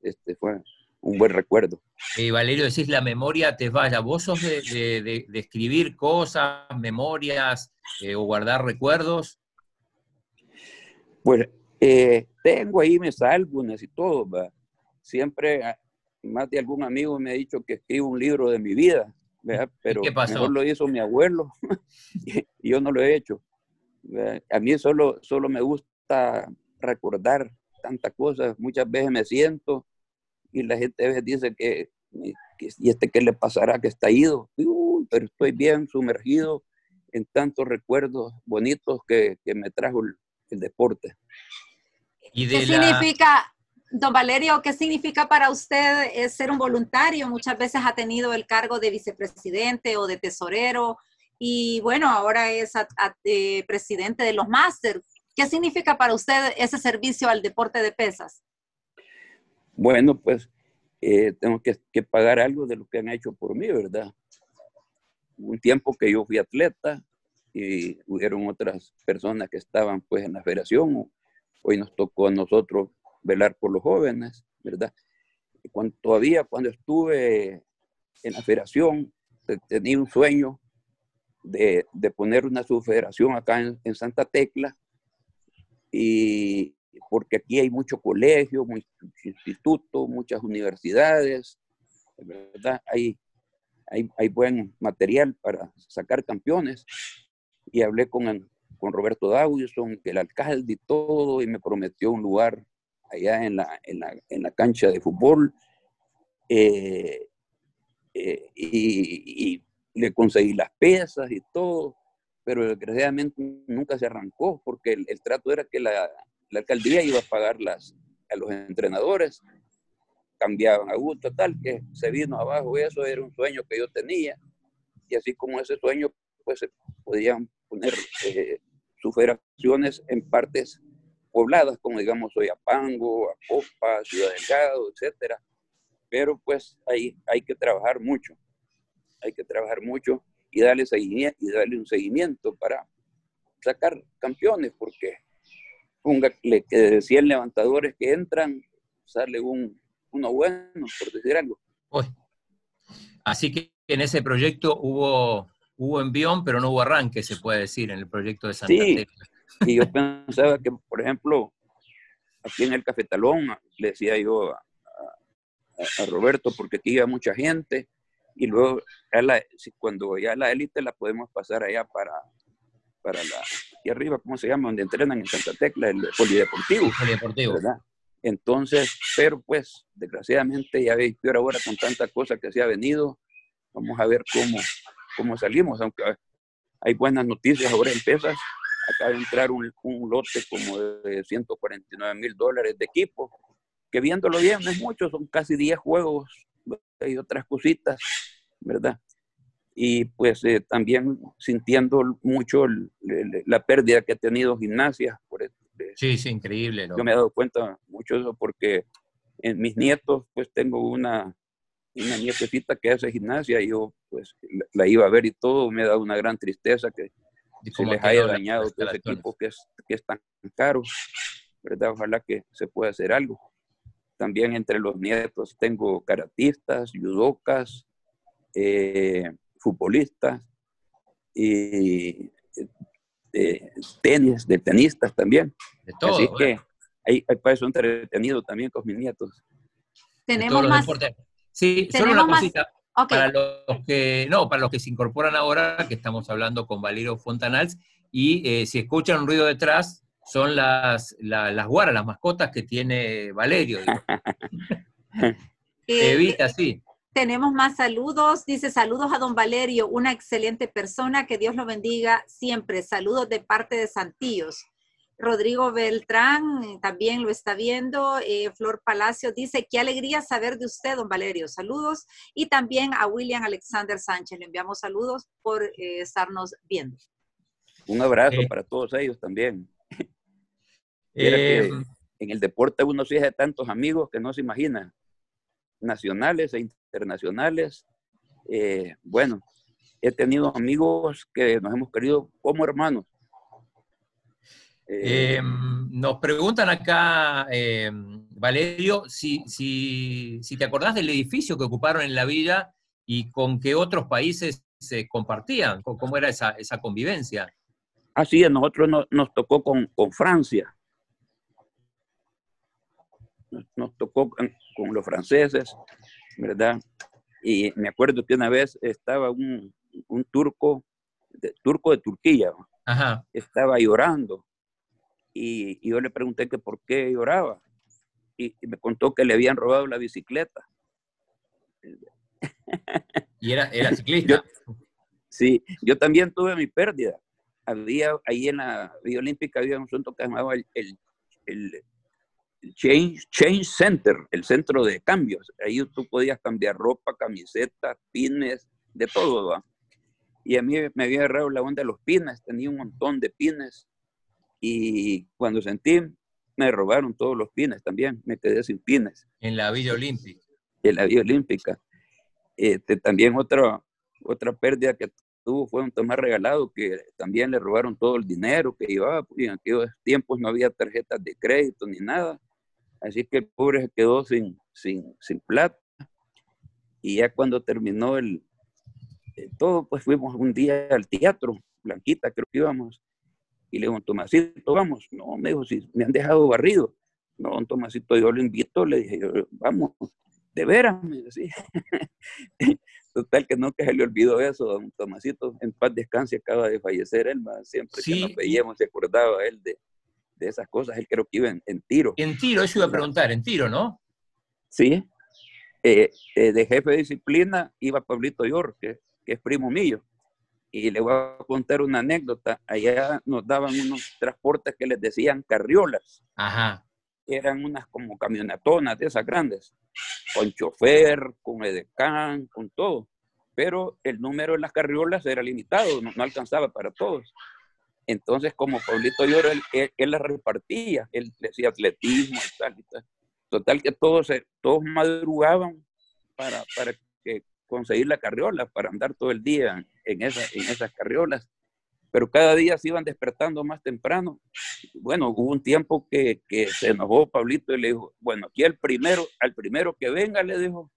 Este fue, un buen recuerdo. Y Valerio, decís la memoria te vaya. ¿Vos sos de, escribir cosas, memorias eh, o guardar recuerdos? Pues eh, tengo ahí mis álbumes y todo. Siempre, ah, más de algún amigo me ha dicho que escribo un libro de mi vida, pero ¿Qué pasó? mejor lo hizo mi abuelo y yo no lo he hecho. A mí solo, solo me gusta recordar tantas cosas. Muchas veces me siento y la gente a veces dice que, ¿y este qué le pasará que está ido? pero estoy bien sumergido en tantos recuerdos bonitos que, que me trajo el, deporte. ¿Qué significa, don Valerio, qué significa para usted eh, ser un voluntario? Muchas veces ha tenido el cargo de vicepresidente o de tesorero y bueno, ahora es eh, presidente de los máster. ¿Qué significa para usted ese servicio al deporte de pesas? bueno, pues eh, tengo que, pagar algo de lo que han hecho por mí, ¿verdad? Un tiempo que yo fui atleta y hubieron otras personas que estaban pues en la federación. Hoy nos tocó a nosotros velar por los jóvenes, ¿verdad? Cuando, todavía cuando estuve en la federación, tenía un sueño de, poner una subfederación acá en, en Santa Tecla y, porque aquí hay mucho colegio, muchos institutos, muchas universidades, ¿verdad? Hay, hay, buen material para sacar campeones. Y hablé con, con Roberto Dawson, el alcalde y todo, y me prometió un lugar allá en la, en la, en la cancha de fútbol. Eh, eh, y, y, le conseguí las pesas y todo, pero desgraciadamente nunca se arrancó porque el, trato era que la, alcaldía iba a pagar las, a los entrenadores, cambiaban a gusto, tal que se vino abajo. Eso era un sueño que yo tenía. Y así como ese sueño, pues se podían poner eh, sus federaciones en partes pobladas, como digamos Oyapango, Acopa, Ciudad Delgado, etcétera. pero pues hay, hay que trabajar mucho, hay que trabajar mucho y darle, seguimiento, y darle un seguimiento para sacar campeones, porque un, le, que decían levantadores que entran, sale un, uno bueno, por decir algo. Así que en ese proyecto hubo, hubo envión, pero no hubo arranque, se puede decir, en el proyecto de Santa sí, Y yo pensaba que, por ejemplo, aquí en el Cafetalón, le decía yo a, a, Roberto, porque aquí iba mucha gente, y luego cuando ya la élite la podemos pasar allá para, para la, aquí arriba, ¿cómo se llama? Donde entrenan en Santa Tecla, el polideportivo. polideportivo. ¿verdad? Entonces, pero pues, desgraciadamente, ya veis peor ahora con tanta cosa que se ha venido, vamos a ver cómo, cómo salimos, aunque hay buenas noticias ahora en pesas, acaba de entrar un, un lote como de 149 mil dólares de equipo, que viéndolo bien no es mucho, son casi 10 juegos y otras cositas, ¿verdad? Y pues eh, también sintiendo mucho la pérdida que ha tenido gimnasia. Por, sí, sí, increíble. Yo me he dado cuenta mucho de eso porque en mis nietos, pues tengo una, una nietecita que hace gimnasia y yo pues la iba a ver y todo, me ha dado una gran tristeza que se les haya dañado todo ese equipo que es, que es tan caro, ¿verdad? Ojalá que se pueda hacer algo. También entre los nietos tengo karatistas, judocas, eh, futbolistas y eh, tenis, de tenistas también. De todo, Así que hay, hay para eso entretenido también con mis nietos. Tenemos más. Sí, solo una cosita. Para los que, no, para los que se incorporan ahora, que estamos hablando con Valerio Fontanals, y eh, si escuchan un ruido detrás, son las, las guaras, las mascotas que tiene Valerio. Eh, Evita, sí. Tenemos más saludos. Dice saludos a don Valerio, una excelente persona, que Dios lo bendiga siempre. Saludos de parte de Santillos. Rodrigo Beltrán eh, también lo está viendo. Eh, Flor Palacio dice, qué alegría saber de usted, don Valerio. Saludos. Y también a William Alexander Sánchez. Le enviamos saludos por estarnos viendo. Un abrazo para todos ellos también. Eh, en el deporte uno se de tantos amigos que no se imagina, nacionales e internacionales. Eh, bueno, he tenido amigos que nos hemos querido como hermanos. Eh, nos preguntan acá, Valerio, si, te acordás del edificio que ocuparon en la villa y con qué otros países se compartían, cómo era esa, convivencia. Así a nosotros nos tocó con, con Francia nos tocó con los franceses, ¿verdad? Y me acuerdo que una vez estaba un, un turco, de, turco de Turquía, estaba llorando y, yo le pregunté que por qué lloraba y, me contó que le habían robado la bicicleta. ¿Y era, era ciclista? sí, yo también tuve mi pérdida. Había ahí en la Vía Olímpica había un asunto que llamaba el, el Change, Change Center, el centro de cambios. Ahí tú podías cambiar ropa, camisetas, pines, de todo. ¿va? Y a mí me había agarrado la onda de los pines, tenía un montón de pines. Y cuando sentí, me robaron todos los pines también, me quedé sin pines. En la Villa Olímpica. En la Villa Olímpica. Este, también otra, otra pérdida que tuvo fue un Tomás Regalado, que también le robaron todo el dinero que llevaba, porque en aquellos tiempos no había tarjetas de crédito ni nada. Así que el pobre se quedó sin, sin, sin plata. Y ya cuando terminó el, eh, todo, pues fuimos un día al teatro, Blanquita creo que íbamos, y le digo, Tomasito, vamos. No, me dijo, si me han dejado barrido. No, don Tomasito, yo lo invito, le dije, vamos, de veras, me decía. Total que que se le olvidó eso, don Tomasito, en paz descanse, acaba de fallecer él, siempre que nos veíamos se acordaba él de, de esas cosas. Él creo que iba en, tiro. En tiro, eso iba a preguntar, en tiro, ¿no? Sí. Eh, eh, de jefe de disciplina iba Pablito Yor, que, es primo mío. Y le voy a contar una anécdota. Allá nos daban unos transportes que les decían carriolas. Ajá. Eran unas como camionetonas de esas grandes, con chofer, con edecán, con todo. Pero el número de las carriolas era limitado, no alcanzaba para todos. Entonces, como Pablito Lloro, él, él, la repartía, él decía atletismo tal y tal. Total que todos, todos madrugaban para, para que conseguir la carriola, para andar todo el día en, esa, en esas carriolas. Pero cada día se iban despertando más temprano. Bueno, hubo un tiempo que, que se enojó Pablito y le dijo, bueno, aquí el primero, al primero que venga, le dijo,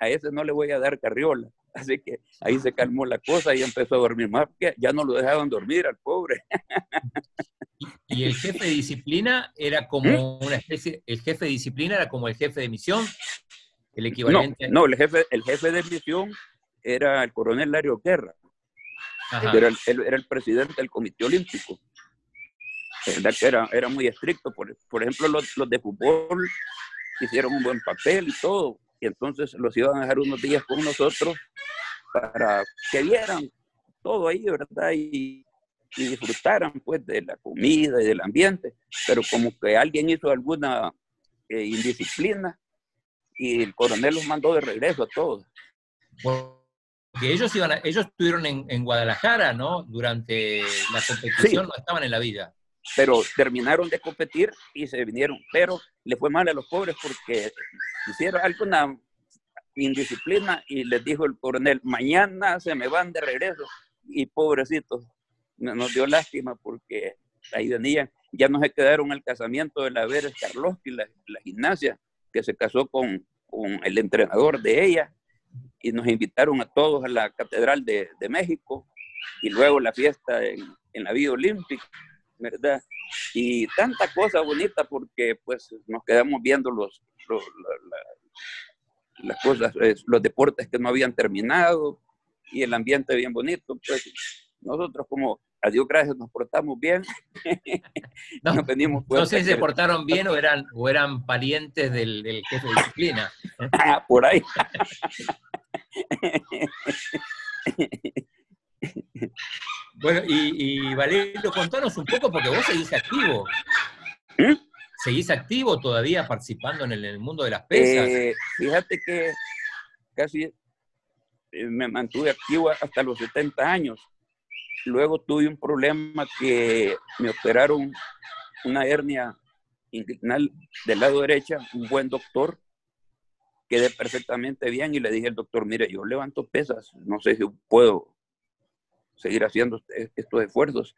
a ese no le voy a dar carriola. Así que ahí se calmó la cosa y empezó a dormir más, que ya no lo dejaban dormir al pobre. Y el jefe de disciplina era como una especie, el jefe de disciplina era como el jefe de misión, el equivalente. No, el, jefe, el jefe de misión era el coronel Lario Guerra. Era el, era el, presidente del Comité Olímpico. Era, era muy estricto. Por, por ejemplo, los, los de fútbol hicieron un buen papel y todo y entonces los iban a dejar unos días con nosotros para que vieran todo ahí, ¿verdad? Y, disfrutaran pues de la comida y del ambiente, pero como que alguien hizo alguna eh, indisciplina y el coronel los mandó de regreso a todos. Porque ellos, iban ellos estuvieron en, Guadalajara, ¿no? Durante la competición, no estaban en la vida pero terminaron de competir y se vinieron. Pero le fue mal a los pobres porque hicieron alguna indisciplina y les dijo el coronel, mañana se me van de regreso. Y pobrecitos, nos dio lástima porque ahí venían, ya no se quedaron al casamiento de la Veres Carloski, la, la gimnasia, que se casó con, con, el entrenador de ella, y nos invitaron a todos a la Catedral de, de México, y luego la fiesta en, en la Vía Olímpica ¿verdad? Y tanta cosa bonita porque pues nos quedamos viendo los, las cosas, los deportes que no habían terminado y el ambiente bien bonito, pues nosotros como a Dios gracias nos portamos bien. no, nos venimos no sé si se portaron bien o eran, o eran parientes del, del jefe de disciplina. Ah, por ahí. Bueno, y, Valerio, contanos un poco, porque vos seguís activo. ¿Mm? ¿Seguís activo todavía participando en el, mundo de las pesas? Eh, fíjate que casi eh, me mantuve activo hasta los 70 años. Luego tuve un problema que me operaron una hernia inguinal del lado derecho, un buen doctor, quedé perfectamente bien y le dije al doctor, mire, yo levanto pesas, no sé si puedo seguir haciendo estos esfuerzos.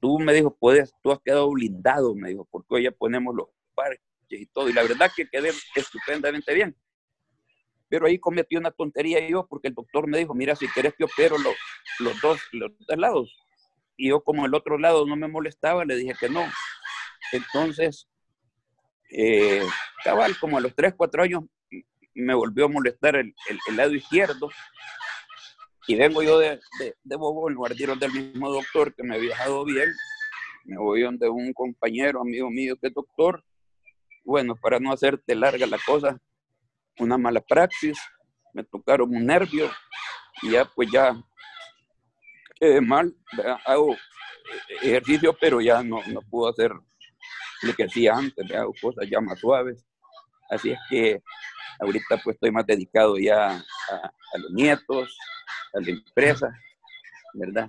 Tú me dijo, puedes, tú has quedado blindado, me dijo, porque hoy ya ponemos los parches y todo. Y la verdad que quedé estupendamente bien. Pero ahí cometí una tontería yo, porque el doctor me dijo, mira, si querés que opero los, los, dos, los dos lados. Y yo como el otro lado no me molestaba, le dije que no. Entonces, eh, cabal, como a los 3, 4 años me volvió a molestar el, el lado izquierdo y vengo yo de, de, de Bobo, el guardián del mismo doctor que me había dejado bien. Me voy donde un compañero, amigo mío que es doctor. Bueno, para no hacerte larga la cosa, una mala praxis, me tocaron un nervio y ya pues ya quedé mal. Hago ejercicio, pero ya no, no puedo hacer lo que hacía antes, hago cosas ya más suaves. Así es que ahorita pues estoy más dedicado ya a, a los nietos, a la empresa, ¿verdad?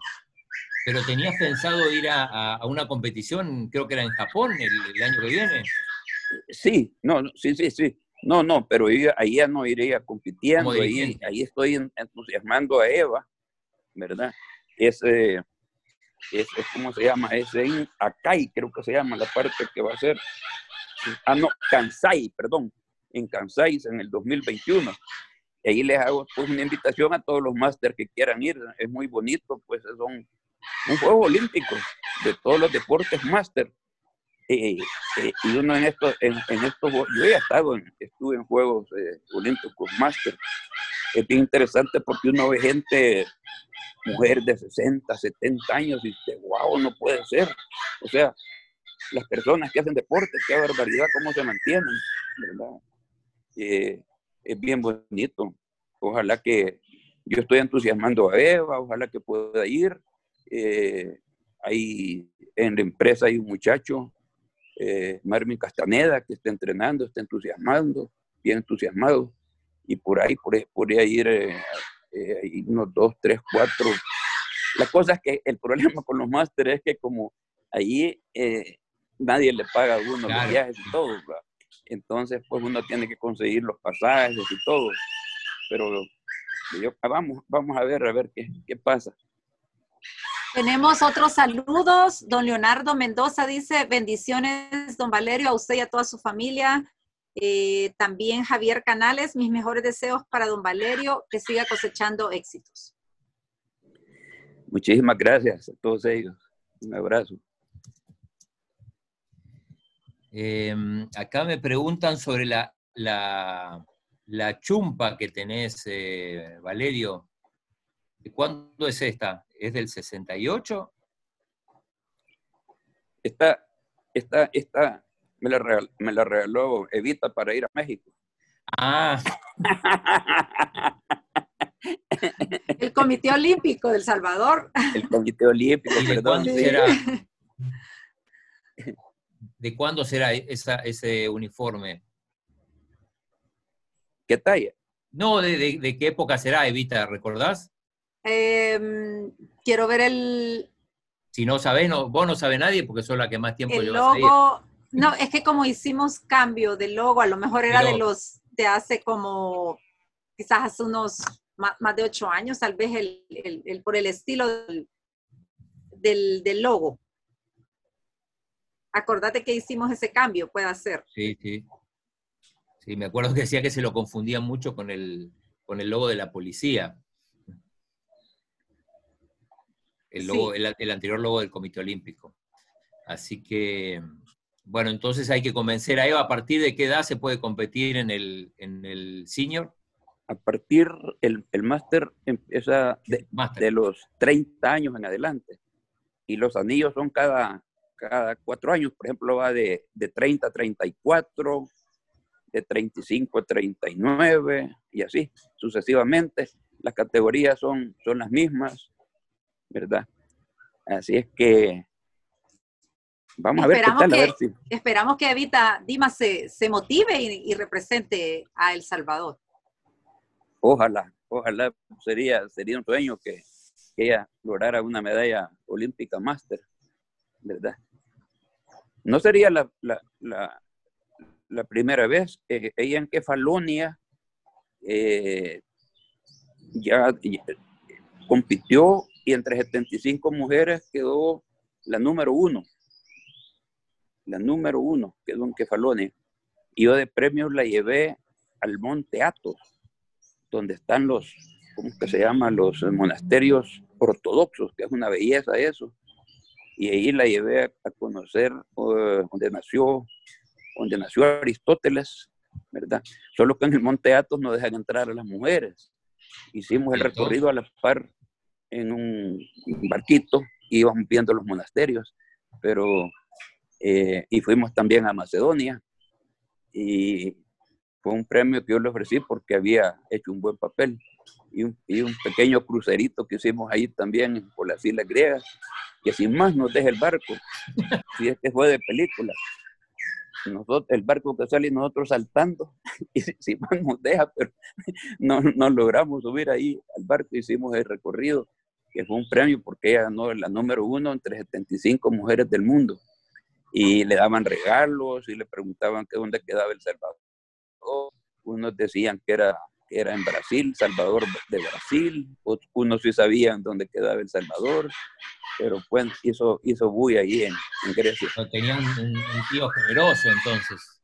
Pero tenías pensado ir a, una competición, creo que era en Japón el, año que viene. Sí, no, sí, sí, sí. No, no, pero ahí ya no iría compitiendo, ahí, ahí, estoy entusiasmando a Eva, ¿verdad? Es, es, es, ¿cómo se llama? Es en Akai, creo que se llama la parte que va a ser. Ah, no, Kansai, perdón, en Kansai en el 2021. Y ahí les hago pues una invitación a todos los máster que quieran ir. Es muy bonito, pues son un juego olímpico de todos los deportes máster. Eh, eh, y uno en estos, en, estos, yo he estado, en, estuve en Juegos eh, Olímpicos Máster. Es bien interesante porque uno ve gente, mujer de 60, 70 años y dice, wow, no puede ser. O sea, las personas que hacen deporte, qué barbaridad, cómo se mantienen, ¿verdad? Es bien bonito. Ojalá que yo estoy entusiasmando a Eva, ojalá que pueda ir. Eh, ahí en la empresa hay un muchacho, eh, Marvin Castaneda, que está entrenando, está entusiasmando, bien entusiasmado. Y por ahí podría ir eh, eh, unos dos, tres, cuatro. La cosa es que el problema con los másteres es que como ahí nadie le paga a uno los viajes y todo, entonces, pues uno tiene que conseguir los pasajes y todo. pero yo, ah, vamos, vamos a ver, a ver qué, qué pasa. Tenemos otros saludos. Don Leonardo Mendoza dice, bendiciones, don Valerio, a usted y a toda su familia. Eh, también Javier Canales, mis mejores deseos para don Valerio, que siga cosechando éxitos. Muchísimas gracias a todos ellos. Un abrazo. Em, acá me preguntan sobre la, la, la chumpa que tenés, eh, Valerio. ¿De cuándo es esta? ¿Es del 68? Esta, esta, esta me la, regaló, me la regaló Evita para ir a México. Ah. El Comité Olímpico del Salvador. El Comité Olímpico, ¿Y de perdón. cuándo sí. será? ¿De cuándo será esa, ese uniforme? ¿Qué talla? No, de, de- de qué época será, Evita? ¿Recordás? Em, quiero ver el, Si no sabés, no, vos no sabés nadie porque sos la que más tiempo el logo. No, es que como hicimos cambio de logo, a lo mejor era de los de hace como, quizás hace unos más, más de ocho años, tal vez el, el- el- por el estilo del, del, del logo. Acordate que hicimos ese cambio, puede ser. Sí, sí. Sí, me acuerdo que decía que se lo confundían mucho con el, con el logo de la policía. El, logo, el, el anterior logo del Comité Olímpico. Así que, bueno, entonces hay que convencer a Eva a partir de qué edad se puede competir en el, en el senior. A partir, el, el máster empieza de los 30 años en adelante. Y los anillos son cada, cada cuatro años. Por ejemplo, va de, de 30 a 34, de 35 a 39 y así sucesivamente. Las categorías son, son las mismas, ¿verdad? Así es que vamos a ver qué Esperamos. A que- ver si, Esperamos que Evita Dimas se, se motive y, y represente a El Salvador. ojalá, ojalá sería, sería un sueño que, que ella lograra una medalla olímpica máster, ¿verdad? No sería la, la, la, primera vez. Eh, ella en Kefalonia eh, ya, compitió y entre 75 mujeres quedó la número uno. La número uno quedó en Kefalonia. Y yo de premios la llevé al Monte Athos, donde están los, ¿cómo se llama? Los monasterios ortodoxos, que es una belleza eso. Y ahí la llevé a, conocer eh, donde nació, donde nació Aristóteles, ¿verdad? Solo que en el Monte Athos no dejan entrar a las mujeres. Hicimos el ¿Y recorrido a la par en un barquito y íbamos viendo los monasterios, pero eh, y fuimos también a Macedonia y fue un premio que yo le ofrecí porque había hecho un buen papel y un, pequeño crucerito que hicimos ahí también por las islas griegas, que sin más nos deja el barco, si es que fue de película. Nosotros, el barco que sale y nosotros saltando, y sin más nos deja, pero no, no logramos subir ahí al barco, hicimos el recorrido, que fue un premio porque ella ganó la número uno entre 75 mujeres del mundo. Y le daban regalos y le preguntaban que dónde quedaba El Salvador. Unos decían que era, que era en Brasil, Salvador de Brasil, unos sí sabían dónde quedaba El Salvador, pero pues hizo, hizo bulla ahí en, en Grecia. No, Tenía un, tío generoso entonces.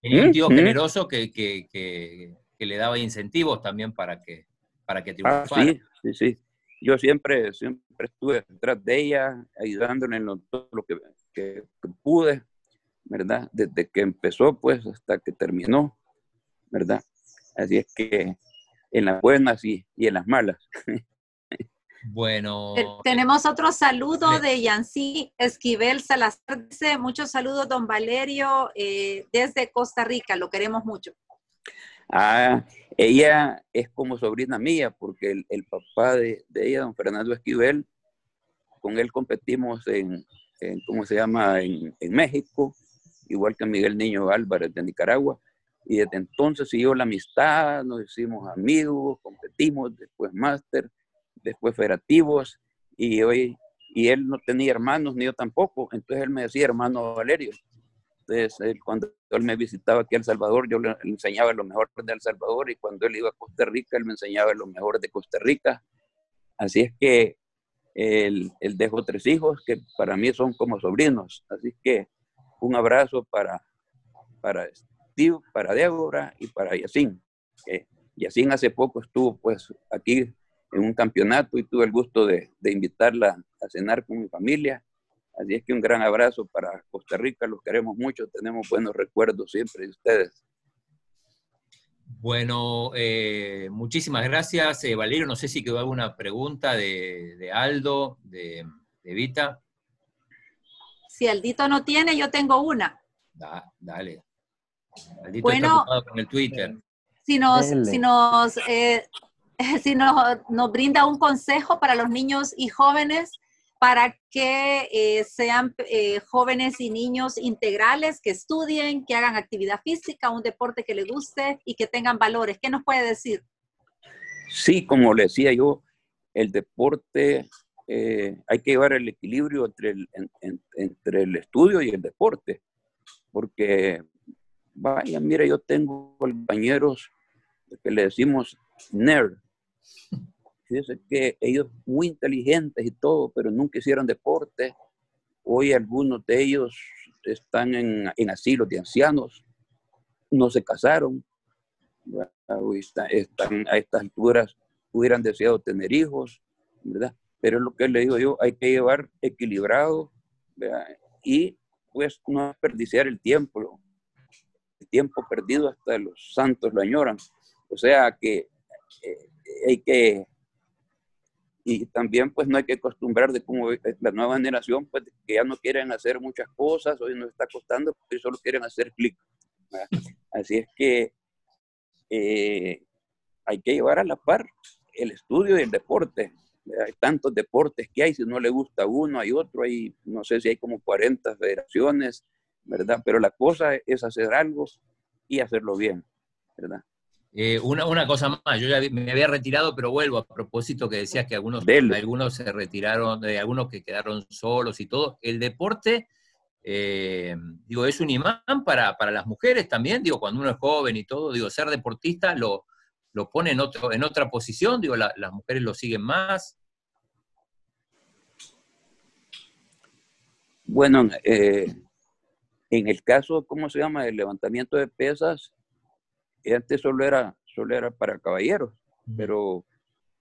Tenía un tío Ujú. generoso que, que- que- que le daba incentivos también para que, para que Ah, triunfara. sí, sí, sí. Yo siempre, siempre estuve detrás de ella, ayudándole en lo- todo lo que, que- que pude, ¿verdad? Desde que empezó, pues, hasta que terminó, ¿verdad? Así es que en las buenas y, y en las malas. Bueno, Te- Tenemos otro saludo de Yancy Esquivel Salazar. Dice, muchos saludos, don Valerio, eh, desde Costa Rica. Lo queremos mucho. Ah, ella es como sobrina mía, porque el, el papá de, de ella, don Fernando Esquivel, con él competimos en, en, ¿cómo se llama?, en, en México, igual que Miguel Niño Álvarez de Nicaragua. Y desde entonces siguió la amistad, nos hicimos amigos, competimos, después máster, después federativos, y hoy, y él no tenía hermanos, ni yo tampoco, entonces él me decía hermano Valerio. Entonces, cuando él me visitaba aquí a El Salvador, yo le enseñaba lo mejor de El Salvador y cuando él iba a Costa Rica, él me enseñaba lo mejor de Costa Rica. Así es que él, él dejó tres hijos que para mí son como sobrinos. Así que un abrazo para, para Steve, para Débora y para Yacine. Eh, Yacine hace poco estuvo pues aquí en un campeonato y tuve el gusto de, de invitarla a cenar con mi familia Así es que un gran abrazo para Costa Rica, los queremos mucho, tenemos buenos recuerdos siempre de ustedes. Bueno, eh, muchísimas gracias, eh, Valerio. No sé si quedó alguna pregunta de, Aldo, de, Vita. Si Aldito no tiene, yo tengo una. dale. Bueno, está con el Twitter. Si nos, si nos, eh, si nos, nos brinda un consejo para los niños y jóvenes para que eh, sean eh, jóvenes y niños integrales, que estudien, que hagan actividad física, un deporte que les guste y que tengan valores. ¿Qué nos puede decir? Sí, como le decía yo, el deporte, eh, hay que llevar el equilibrio entre el, entre el estudio y el deporte, porque, vaya, mira, yo tengo compañeros que le decimos nerd, Fíjense que ellos muy inteligentes y todo, pero nunca hicieron deporte. Hoy algunos de ellos están en, en asilos de ancianos, no se casaron, están, a estas alturas hubieran deseado tener hijos, ¿verdad? Pero lo que le digo yo, hay que llevar equilibrado y pues no desperdiciar el tiempo. El tiempo perdido hasta los santos lo añoran. O sea que eh, hay que y también pues no hay que acostumbrar de cómo la nueva generación pues que ya no quieren hacer muchas cosas, hoy nos está costando porque solo quieren hacer clic. Así es que eh, hay que llevar a la par el estudio y el deporte. Hay tantos deportes que hay, si no le gusta uno, hay otro, hay, no sé si hay como 40 federaciones, ¿verdad? Pero la cosa es hacer algo y hacerlo bien, ¿verdad? Eh, una, cosa más, yo ya me había retirado, pero vuelvo a propósito que decías que algunos, algunos se retiraron, eh, algunos que quedaron solos y todo. El deporte, eh, digo, es un imán para, las mujeres también, digo, cuando uno es joven y todo, digo, ser deportista lo, lo pone en, otro, en otra posición, digo, las mujeres lo siguen más. Bueno, en el caso, ¿cómo se llama? El levantamiento de pesas, antes solo era, solo era para caballeros, pero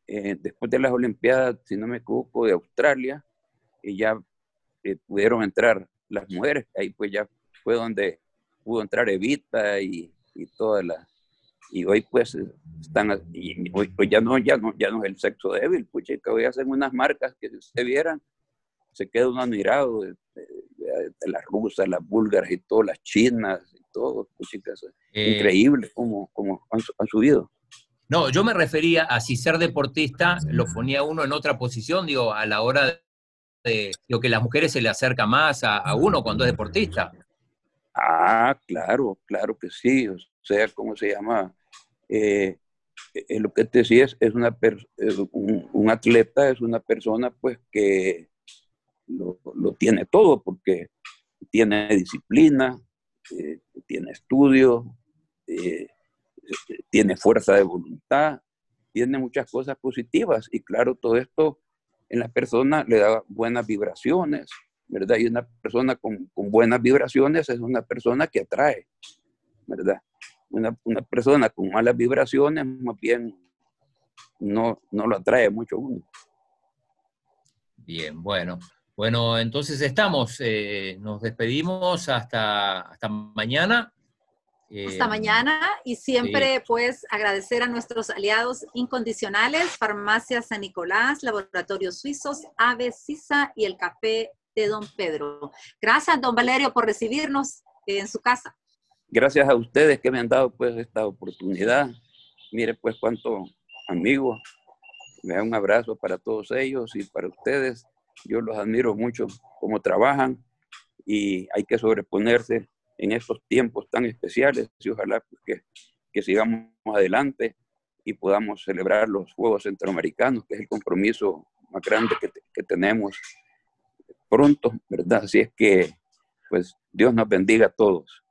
eh, después de las Olimpiadas, si no me equivoco, de Australia, y ya eh, pudieron entrar las mujeres, ahí pues ya fue donde pudo entrar Evita y, y todas las y hoy pues están y hoy, ya no ya no ya no es el sexo débil pues que hoy hacen unas marcas que se vieran se queda uno admirado de, las rusas las búlgaras y todas las chinas todo, chicas. Eh, increíble cómo, cómo han, subido. No, yo me refería a si ser deportista lo ponía uno en otra posición, digo, a la hora de lo que las mujeres se le acerca más a, uno cuando es deportista. Ah, claro, claro que sí. O sea, ¿cómo se llama? Eh, eh, lo que te decía es, es una un, un, atleta es una persona pues que lo, tiene todo porque tiene disciplina, eh, tiene estudio, eh, tiene fuerza de voluntad, tiene muchas cosas positivas y claro, todo esto en la persona le da buenas vibraciones, ¿verdad? Y una persona con, con buenas vibraciones es una persona que atrae, ¿verdad? Una, una, persona con malas vibraciones más bien no, no lo atrae mucho uno. Bien, bueno. Bueno, entonces estamos, eh, nos despedimos hasta, hasta mañana. hasta eh, mañana y siempre pues agradecer a nuestros aliados incondicionales, Farmacia San Nicolás, Laboratorios Suizos, Ave Sisa y el Café de Don Pedro. Gracias, don Valerio, por recibirnos en su casa. Gracias a ustedes que me han dado pues esta oportunidad. Mire pues cuánto amigos. Me da un abrazo para todos ellos y para ustedes yo los admiro mucho cómo trabajan y hay que sobreponerse en estos tiempos tan especiales y ojalá pues, que, que sigamos adelante y podamos celebrar los Juegos Centroamericanos, que es el compromiso más grande que, que tenemos pronto, ¿verdad? Así es que, pues, Dios nos bendiga a todos.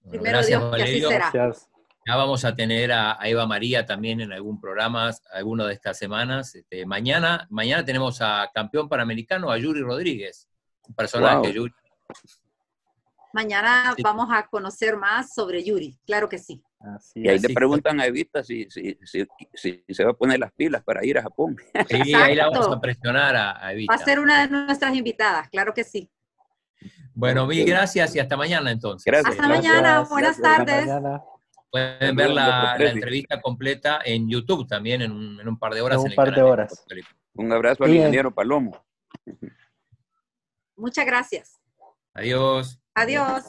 Bueno, Primero gracias, Dios, que así Valerio. será. Gracias. Ya vamos a tener a, a Eva María también en algún programa, alguno de estas semanas. Este, mañana, mañana tenemos a campeón panamericano, a Yuri Rodríguez, un personaje, Wow. Yuri. Mañana Sí. vamos a conocer más sobre Yuri, claro que sí. Así Y ahí le preguntan a Evita si, si, si, si se va a poner las pilas para ir a Japón. Sí, ahí la vamos a presionar a, a Evita. Va a ser una de nuestras invitadas, claro que sí. Bueno, mil gracias y hasta mañana entonces. Gracias. Hasta Gracias. mañana, buenas Gracias. Hasta tardes. mañana. Pueden ver la, entrevista completa en YouTube también en un, en un par de horas. En un par de horas. Un abrazo al ingeniero Palomo. Muchas gracias. Adiós. Adiós.